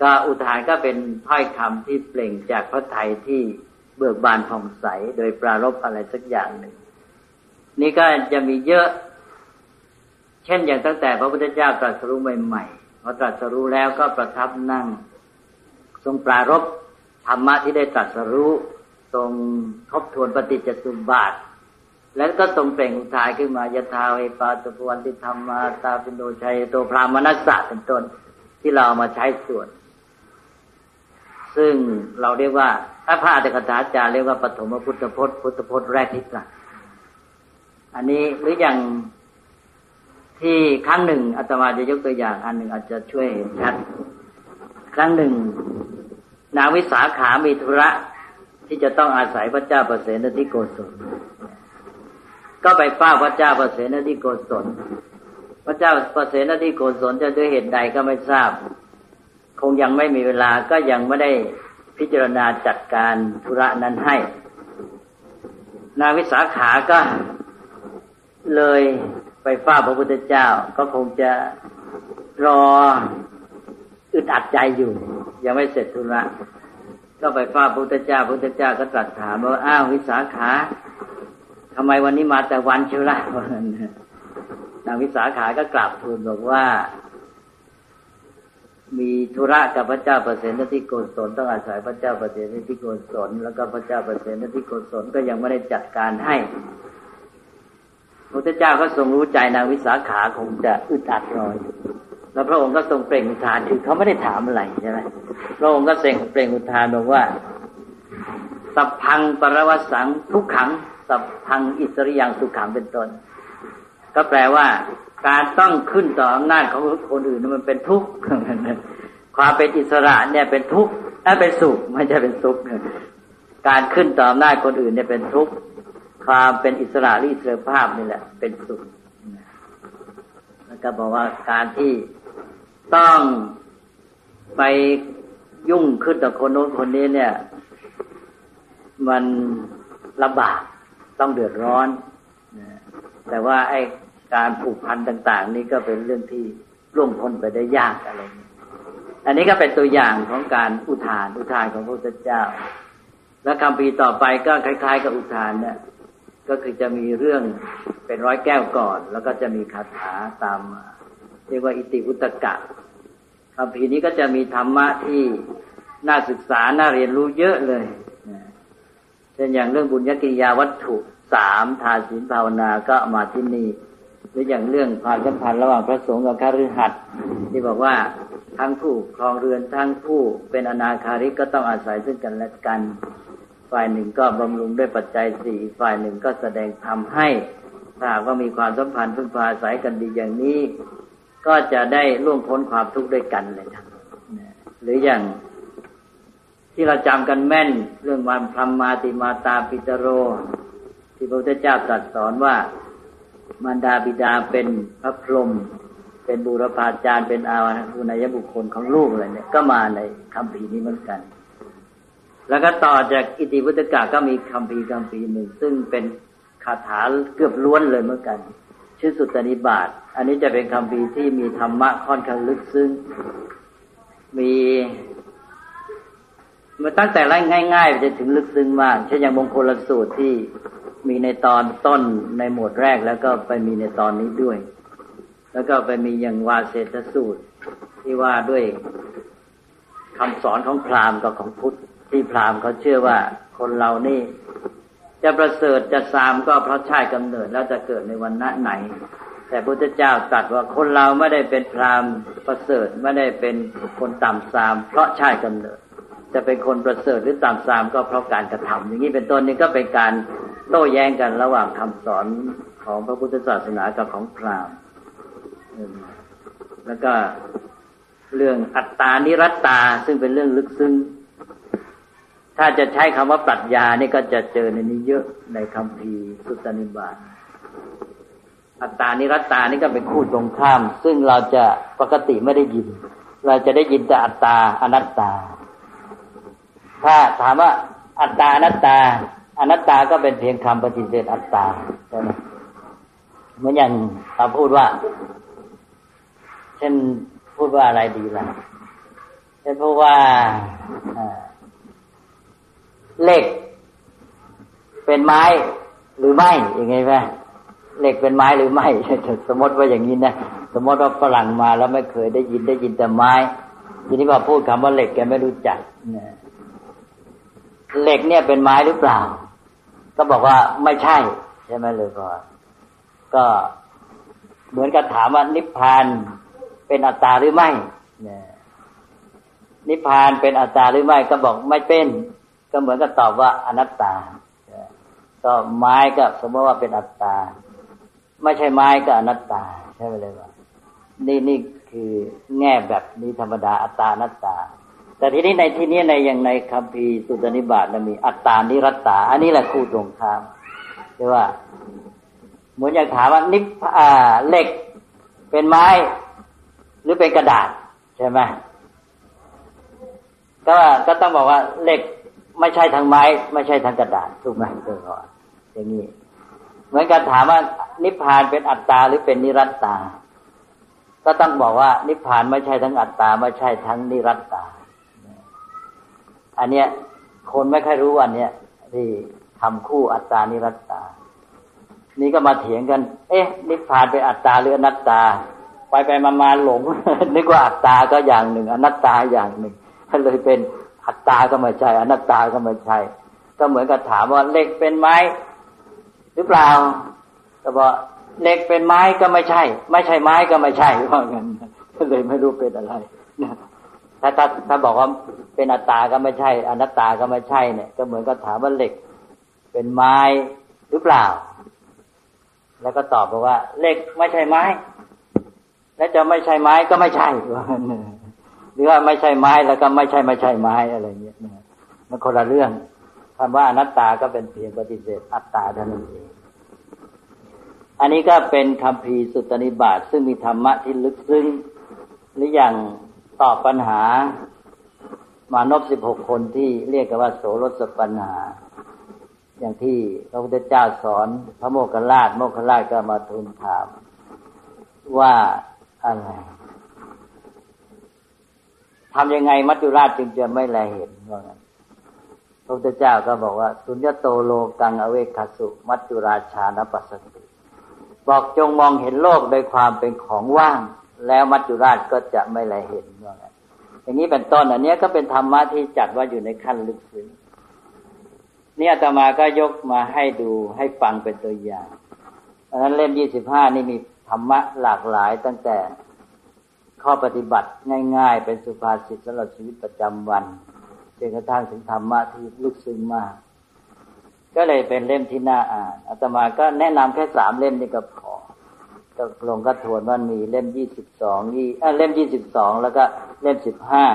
ก็อุทานก็เป็นถ้อยคำที่เปล่งจากพระไทยที่เบิกบานผ่องใสโดยปรารบอะไรสักอย่างหนึ่ง นี่ก็จะมีเยอะ เช่นอย่างตั้งแต่พระพุทธเจ้าตรัสรู้ใหม่ พอตรัสรู้แล้วก็ประทับนั่ง ทรงปรารบธรรมะที่ได้ตรัสรู้ทรงทบทวนปฏิจจสุบาท แล้วก็ทรงเปล่งอุทายขึ้นมายะทาวเอปาตุปวันติธรรมาตาปินโดชัยโตพรามนัสสะเป็นต้นที่เรามาใช้ส่วนซึ่งเราเรียกว่าถ้าพระอัตถกถาจารย์เรียกว่าปฐมพุทธพจน์พุทธพจน์แรกที่ตรัสอันนี้หรืออย่าง ที่ครั้งหนึ่งอาตมาจะยกตัวอย่างอันหนึ่งอาจจะช่วยเห็นชัดครั้งหนึ่ง นางวิสาขามีธุระที่จะต้องอาศัยพระเจ้าประเสนที่โกศลก็ไปเฝ้าพระเจ้าประเสนที่โกศลพระเจ้าประเสนที่โกศลจะด้วยเหตุใดก็ไม่ทราบ คงยังไม่มีเวลาก็ยังไม่ได้พิจารณาจัดการธุระนั้นให้ นางวิสาขาก็เลย ไปเฝ้าพระพุทธเจ้าก็คงจะรออึดอัดใจอยู่ ยังไม่เสร็จธุระก็ไปเฝ้าพระพุทธเจ้าพระพุทธเจ้าก็ตรัสถามว่าอ้าววิสาขาทำไมวันนี้มาแต่วันเชียวล่ะนางวิสาขาก็กราบทูลบอกว่า มีธุระกับพระเจ้าประเสนที่โกศลต้องอาศัยพระเจ้าประเสนที่โกศลแล้วก็พระเจ้าประเสนที่โกศลก็ยังไม่ได้จัดการให้ พระพุทธเจ้าก็ทรงรู้ใจนางวิสาขาคงจะอึดอัดรอยแล้วพระองค์ก็ทรงเปล่งอุทานคือเขาไม่ได้ถามอะไรใช่ไหมพระองค์ก็เสงเปล่งอุทานบอกว่า สัพพังปรวสังทุกขัง สัพพังอิสริยังสุขังเป็นต้น ก็แปลว่าการต้องขึ้นต่ออำนาจของคนอื่นมันเป็นทุกข์ความเป็นอิสระเนี่ยเป็นทุกข์ถ้าเป็นสุขไม่ใช่เป็นสุขการขึ้นต่ออำนาจคนอื่นเนี่ยเป็นทุกข์ ความเป็นอิสระหรืออิสรภาพนี่แหละ เป็นสุขแล้วก็บอกว่าการที่ต้องไปยุ่งขึ้นต่อคนโน้นคนนี้เนี่ย มันลำบากต้องเดือดร้อนแต่ว่าไอ้การผูกพันต่าง ๆ นี่ก็เป็นเรื่องที่ร่วงพ้นไปได้ยากอะไรนี้อันนี้ก็เป็นตัวอย่างของการอุทานอุทานของพระพุทธเจ้า และคำพีต่อไปก็คล้าย ๆ กับอุทานเนี่ย ก็คือจะมีเรื่องเป็นร้อยแก้วก่อน แล้วก็จะมีคาถาตามเรียกว่าอิติอุตกะคำพีนี้ก็จะมีธรรมะที่น่าศึกษา น่าเรียนรู้เยอะเลยเช่นอย่างเรื่องบุญญกิริยาวัตถุสามทานศีลภาวนาก็มาที่นี่หรืออย่างเรื่องความสัมพันธ์ระหว่างพระสงฆ์กับคฤหัสถ์ที่บอกว่าทั้งผู้ครองเรือนทั้งผู้เป็นอนาคาริกก็ต้องอาศัยซึ่งกันและกัน ฝ่ายหนึ่งก็บำรุงด้วยปัจจัยสี่ฝ่ายหนึ่งก็แสดงทำให้ถ้าว่ามีความสัมพันธ์พึ่งพาอาศัยกันดีอย่างนี้ ก็จะได้ล่วงพ้นความทุกข์ด้วยกันเลยครับหรืออย่างที่เราจำกันแม่นเรื่องวันพรมมาติมาตาปิตโร ที่พระพุทธเจ้าตรัสสอนว่า มารดาบิดาเป็นพระพรหมเป็นบูรพาจารย์เป็นอาวาภูนายบุคคลของลูกอะไรเนี่ยก็มาในคำพีนี้เหมือนกัน แล้วก็ต่อจากอิติพุตกะก็มีคำพีคำพีหนึ่งซึ่งเป็นคาถาเกือบล้วนเลยเหมือนกัน ชื่อสุตตนิบาตอันนี้จะเป็นคำพีที่มีธรรมะค่อนข้างลึกซึ้งมีมาตั้งแต่แรกง่ายๆจะถึงลึกซึ้งมากเช่นอย่างมงคลสูตรที่มีในตอนต้นในหมวดแรกแล้วก็ไปมีในตอนนี้ด้วย แล้วก็ไปมีอย่างวาเศษสูตรที่ว่าด้วยคำสอนของพราหมณ์กับของพุทธ ที่พราหมณ์เขาเชื่อว่าคนเรานี่ จะประเสริฐจะสามก็เพราะชาติกำเนิดแล้วจะเกิดในวันณะไหน แต่พระเจ้าตรัสว่าคนเราไม่ได้เป็นพราหมณ์ประเสริฐไม่ได้เป็นคนต่ำสาม เพราะชาติกำเนิด จะเป็นคนประเสริฐหรือต่ำสามก็เพราะการกระทำอย่างนี้เป็นต้นนี้ก็เป็นการโต้แย้งกันระหว่างคำสอนของพระพุทธศาสนากับของพราหมณ์แล้วก็เรื่องอัตตานิรัตตาซึ่งเป็นเรื่องลึกซึ้ง ถ้าจะใช้คำว่าปรัชญานี่ก็จะเจอในนี้เยอะในคำพีสุตตนิบาตอัตตานิรัตตานี่ก็เป็นคู่ตรงข้าม ซึ่งเราจะปกติไม่ได้ยิน เราจะได้ยินแต่อัตตาอนัตตา ถ้าถามว่าอัตตาอนัตตา อนัตตาก็เป็นเพียงคำปฏิเสธอัตตาใช่ไหมเหมือนอย่างเราพูดว่า เช่นพูดว่าอะไรดีล่ะเช่นพูดว่า เหล็ก เป็นไม้หรือไม่ยังไงไหมเหล็กเป็นไม้หรือไม่ สมมติว่าอย่างนี้นะสมมติว่าฝรั่งมาแล้วไม่เคยได้ยินได้ยินแต่ไม้ ทีนี้พอพูดคำว่าเหล็กแกไม่รู้จักเหล็กเนี่ยเป็นไม้หรือเปล่า ก็บอกว่าไม่ใช่ใช่ไหมเลยก็ก็เหมือนกับถามว่านิพพานเป็นอัตตาหรือไม่นิพพานเป็นอัตตาหรือไม่ก็บอกไม่เป็น ก็เหมือนกับตอบว่าอนัตตา ก็ไม้ก็สมมติว่าเป็นอัตตา ไม่ใช่ไม้ก็อนัตตาใช่ไหมเลยว่า นี่นี่คือแง่แบบนี้ธรรมดาอัตตานัตตา แต่ทีนี้ในที่นี้ในอย่างในคัมภีร์สุตนิบาตมีอัตตานิรัตตา อันนี้แหละคู่ตรงข้ามใช่ว่าเหมือนอย่างถามว่านิพอ่าเหล็กเป็นไม้ หรือเป็นกระดาษใช่ไหมก็ก็ต้องบอกว่าเหล็ก ไม่ใช่ทางไม้ ไม่ใช่ทางกระดาษถูกไหมเอออย่างนี้เหมือนกันถามว่านิพพานเป็นอัตตาหรือเป็นนิรัตตา ก็ต้องบอกว่า นิพพานไม่ใช่ทั้งอัตตาไม่ใช่ทั้งนิรัตตา อันเนี้ย คนไม่ค่อยรู้อันเนี้ยที่ทำคู่อัตตานิรัตตา นี่ก็มาเถียงกัน เอ๊ะ นิพพานเป็นอัตตาหรืออนัตตา ไปไปมามาหลง นึกว่าอัตตาก็อย่างหนึ่ง อนัตตาอย่างหนึ่งก็เลยเป็น อัตตาก็ไม่ใช่อนัตตาก็ไม่ใช่ ก็เหมือนกับถามว่าเหล็กเป็นไม้ หรือเปล่าก็บอกเหล็กเป็นไม้ก็ไม่ใช่ ไม่ใช่ไม้ก็ไม่ใช่ว่างั้นเลยไม่รู้เป็นอะไรถ้าถ้าถ้าบอกว่าเป็นอัตตาก็ไม่ใช่ อนัตตาก็ไม่ใช่เนี่ย ก็เหมือนกับถามว่าเหล็ก เป็นไม้หรือเปล่า แล้วก็ตอบบอกว่าเหล็กไม่ใช่ไม้ และจะไม่ใช่ไม้ก็ไม่ใช่ว่ากัน หรือว่าไม่ใช่ไม้แล้วก็ไม่ใช่ไม่ใช่ไม้อะไรเงี้ยมันคนละเรื่องคำว่าอนัตตาก็เป็นเพียงปฏิเสธอัตตาเท่านั้นเอง อันนี้ก็เป็นคำพีสุตตนิบาตซึ่งมีธรรมะที่ลึกซึ้งหรืออย่างตอบปัญหามานพสิบหกคนที่เรียกกันว่า โสรสปัญหา อย่างที่พระพุทธเจ้าสอนพระโมคคัลลาชโมคคัลลาชก็มาทูลถามว่าอะไร ทำยังไงมัจจุราชจึงจะไม่แลเห็นว่างั้นพระพุทธเจ้าก็บอกว่า สุญญโตโลกังอเวคสุ มัจจุราชานปัสสติ บอกจงมองเห็นโลกโดยความเป็นของว่าง แล้วมัจจุราชก็จะไม่แลเห็นว่างั้นอย่างนี้เป็นต้นอันนี้ก็เป็นธรรมะที่จัดว่าอยู่ในขั้นลึกซึ้งนี่อาตมาก็ยกมาให้ดูให้ฟังเป็นตัวอย่างดังนั้นเล่มยี่สิบห้านี่มีธรรมะหลากหลายตั้งแต่ ข้อปฏิบัติง่าย ๆ เป็นสุภาษิตสำหรับชีวิตประจำวันจนกระทั่งถึงธรรมะที่ลึกซึ้งมาก ก็เลยเป็นเล่มที่น่าอ่านอาตมาก็แนะนำแค่สามเล่มนี้ก็พอก็ลงก็ทวนว่ามีเล่มยี่สิบสองยี่เล่มยี่สิบสองแล้วก็เล่มสิบห้า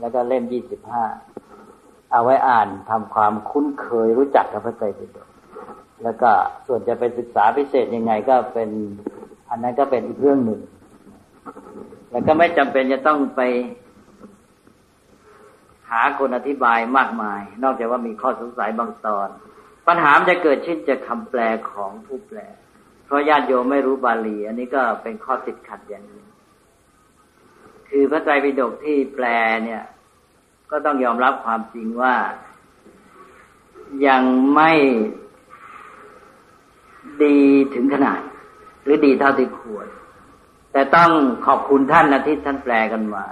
แล้วก็เล่มยี่สิบห้าเอาไว้อ่านทำความคุ้นเคยรู้จักกับพระไตรปิฎกแล้วก็ส่วนจะไปศึกษาพิเศษยังไงก็เป็น อันนั้นก็เป็นอีกเรื่องหนึ่ง แล้วก็ไม่จำเป็นจะต้องไป หาคนอธิบายมากมาย นอกจากว่ามีข้อสงสัยบางตอน ปัญหาจะเกิดขึ้นจากคำแปลของผู้แปล เพราะญาติโยมไม่รู้บาลี อันนี้ก็เป็นข้อติดขัดอย่างหนึ่งคือพระไตรปิฎกที่แปลเนี่ย ก็ต้องยอมรับความจริงว่ายังไม่ดีถึงขนาด หรือดีเท่าที่ควร แต่ต้องขอบคุณท่านนะที่ท่านแปลกันมา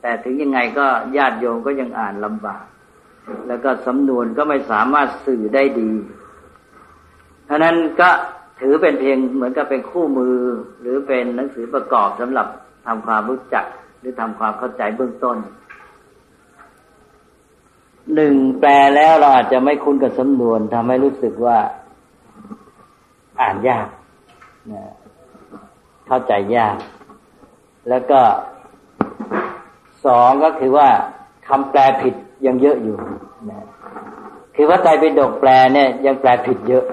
แต่ถึงยังไงก็ญาติโยมก็ยังอ่านลำบาก แล้วก็สำนวนก็ไม่สามารถสื่อได้ดีเพราะนั้นก็ถือเป็นเพียงเหมือนกับเป็นคู่มือ หรือเป็นหนังสือประกอบสำหรับทำความรู้จัก หรือทำความเข้าใจเบื้องต้นหนึ่งแปลแล้วเราอาจจะไม่คุ้นกับสำนวนทำให้รู้สึกว่า อ่านยากนะ เข้าใจยาก แล้วก็สองก็คือว่าคำแปลผิดยังเยอะอยู่นะคือว่าใจไปดกแปลเนี่ย ยังแปลผิดเยอะ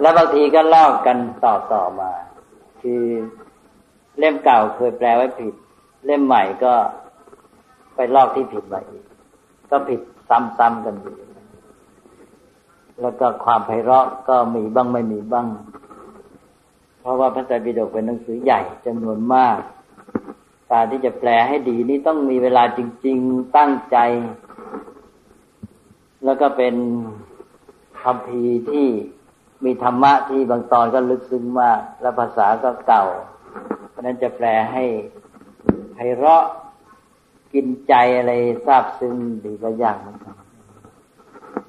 แล้วบางทีก็ลอกกันต่อต่อมา คือเล่มเก่าเคยแปลไว้ผิด เล่มใหม่ก็ไปลอกที่ผิดมาอีก ก็ผิดซ้ำๆกันอยู่แล้วก็ความไพเราะก็มีบ้างไม่มีบ้าง ราะว่าพระไตรปิฎกเป็นหนังสือใหญ่จำนวนมาก การที่จะแปลให้ดีนี่ต้องมีเวลาจริง ๆ ตั้งใจ แล้วก็เป็นคำพีที่มีธรรมะที่บางตอนก็ลึกซึ้งมาก และภาษาก็เก่า เพราะนั้นจะแปลให้ไพเราะกินใจอะไรทราบซึ้งดีก็ยากเหมือนกัน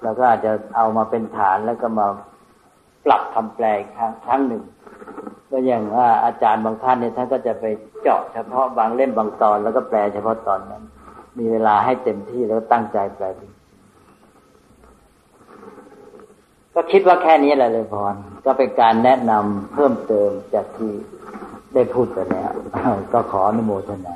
เราก็อาจจะเอามาเป็นฐานแล้วก็มาปรับคำแปลครั้งหนึ่ง ก็อย่างว่าอาจารย์บางท่านเนี่ยท่านก็จะไปเจาะเฉพาะบางเล่มบางตอนแล้วก็แปลเฉพาะตอนนั้น มีเวลาให้เต็มที่แล้วตั้งใจแปลก็คิดว่าแค่นี้แหละเลยพร ก็เป็นการแนะนำเพิ่มเติมจากที่ได้พูดไปแล้ว ก็ขออนุโมทนา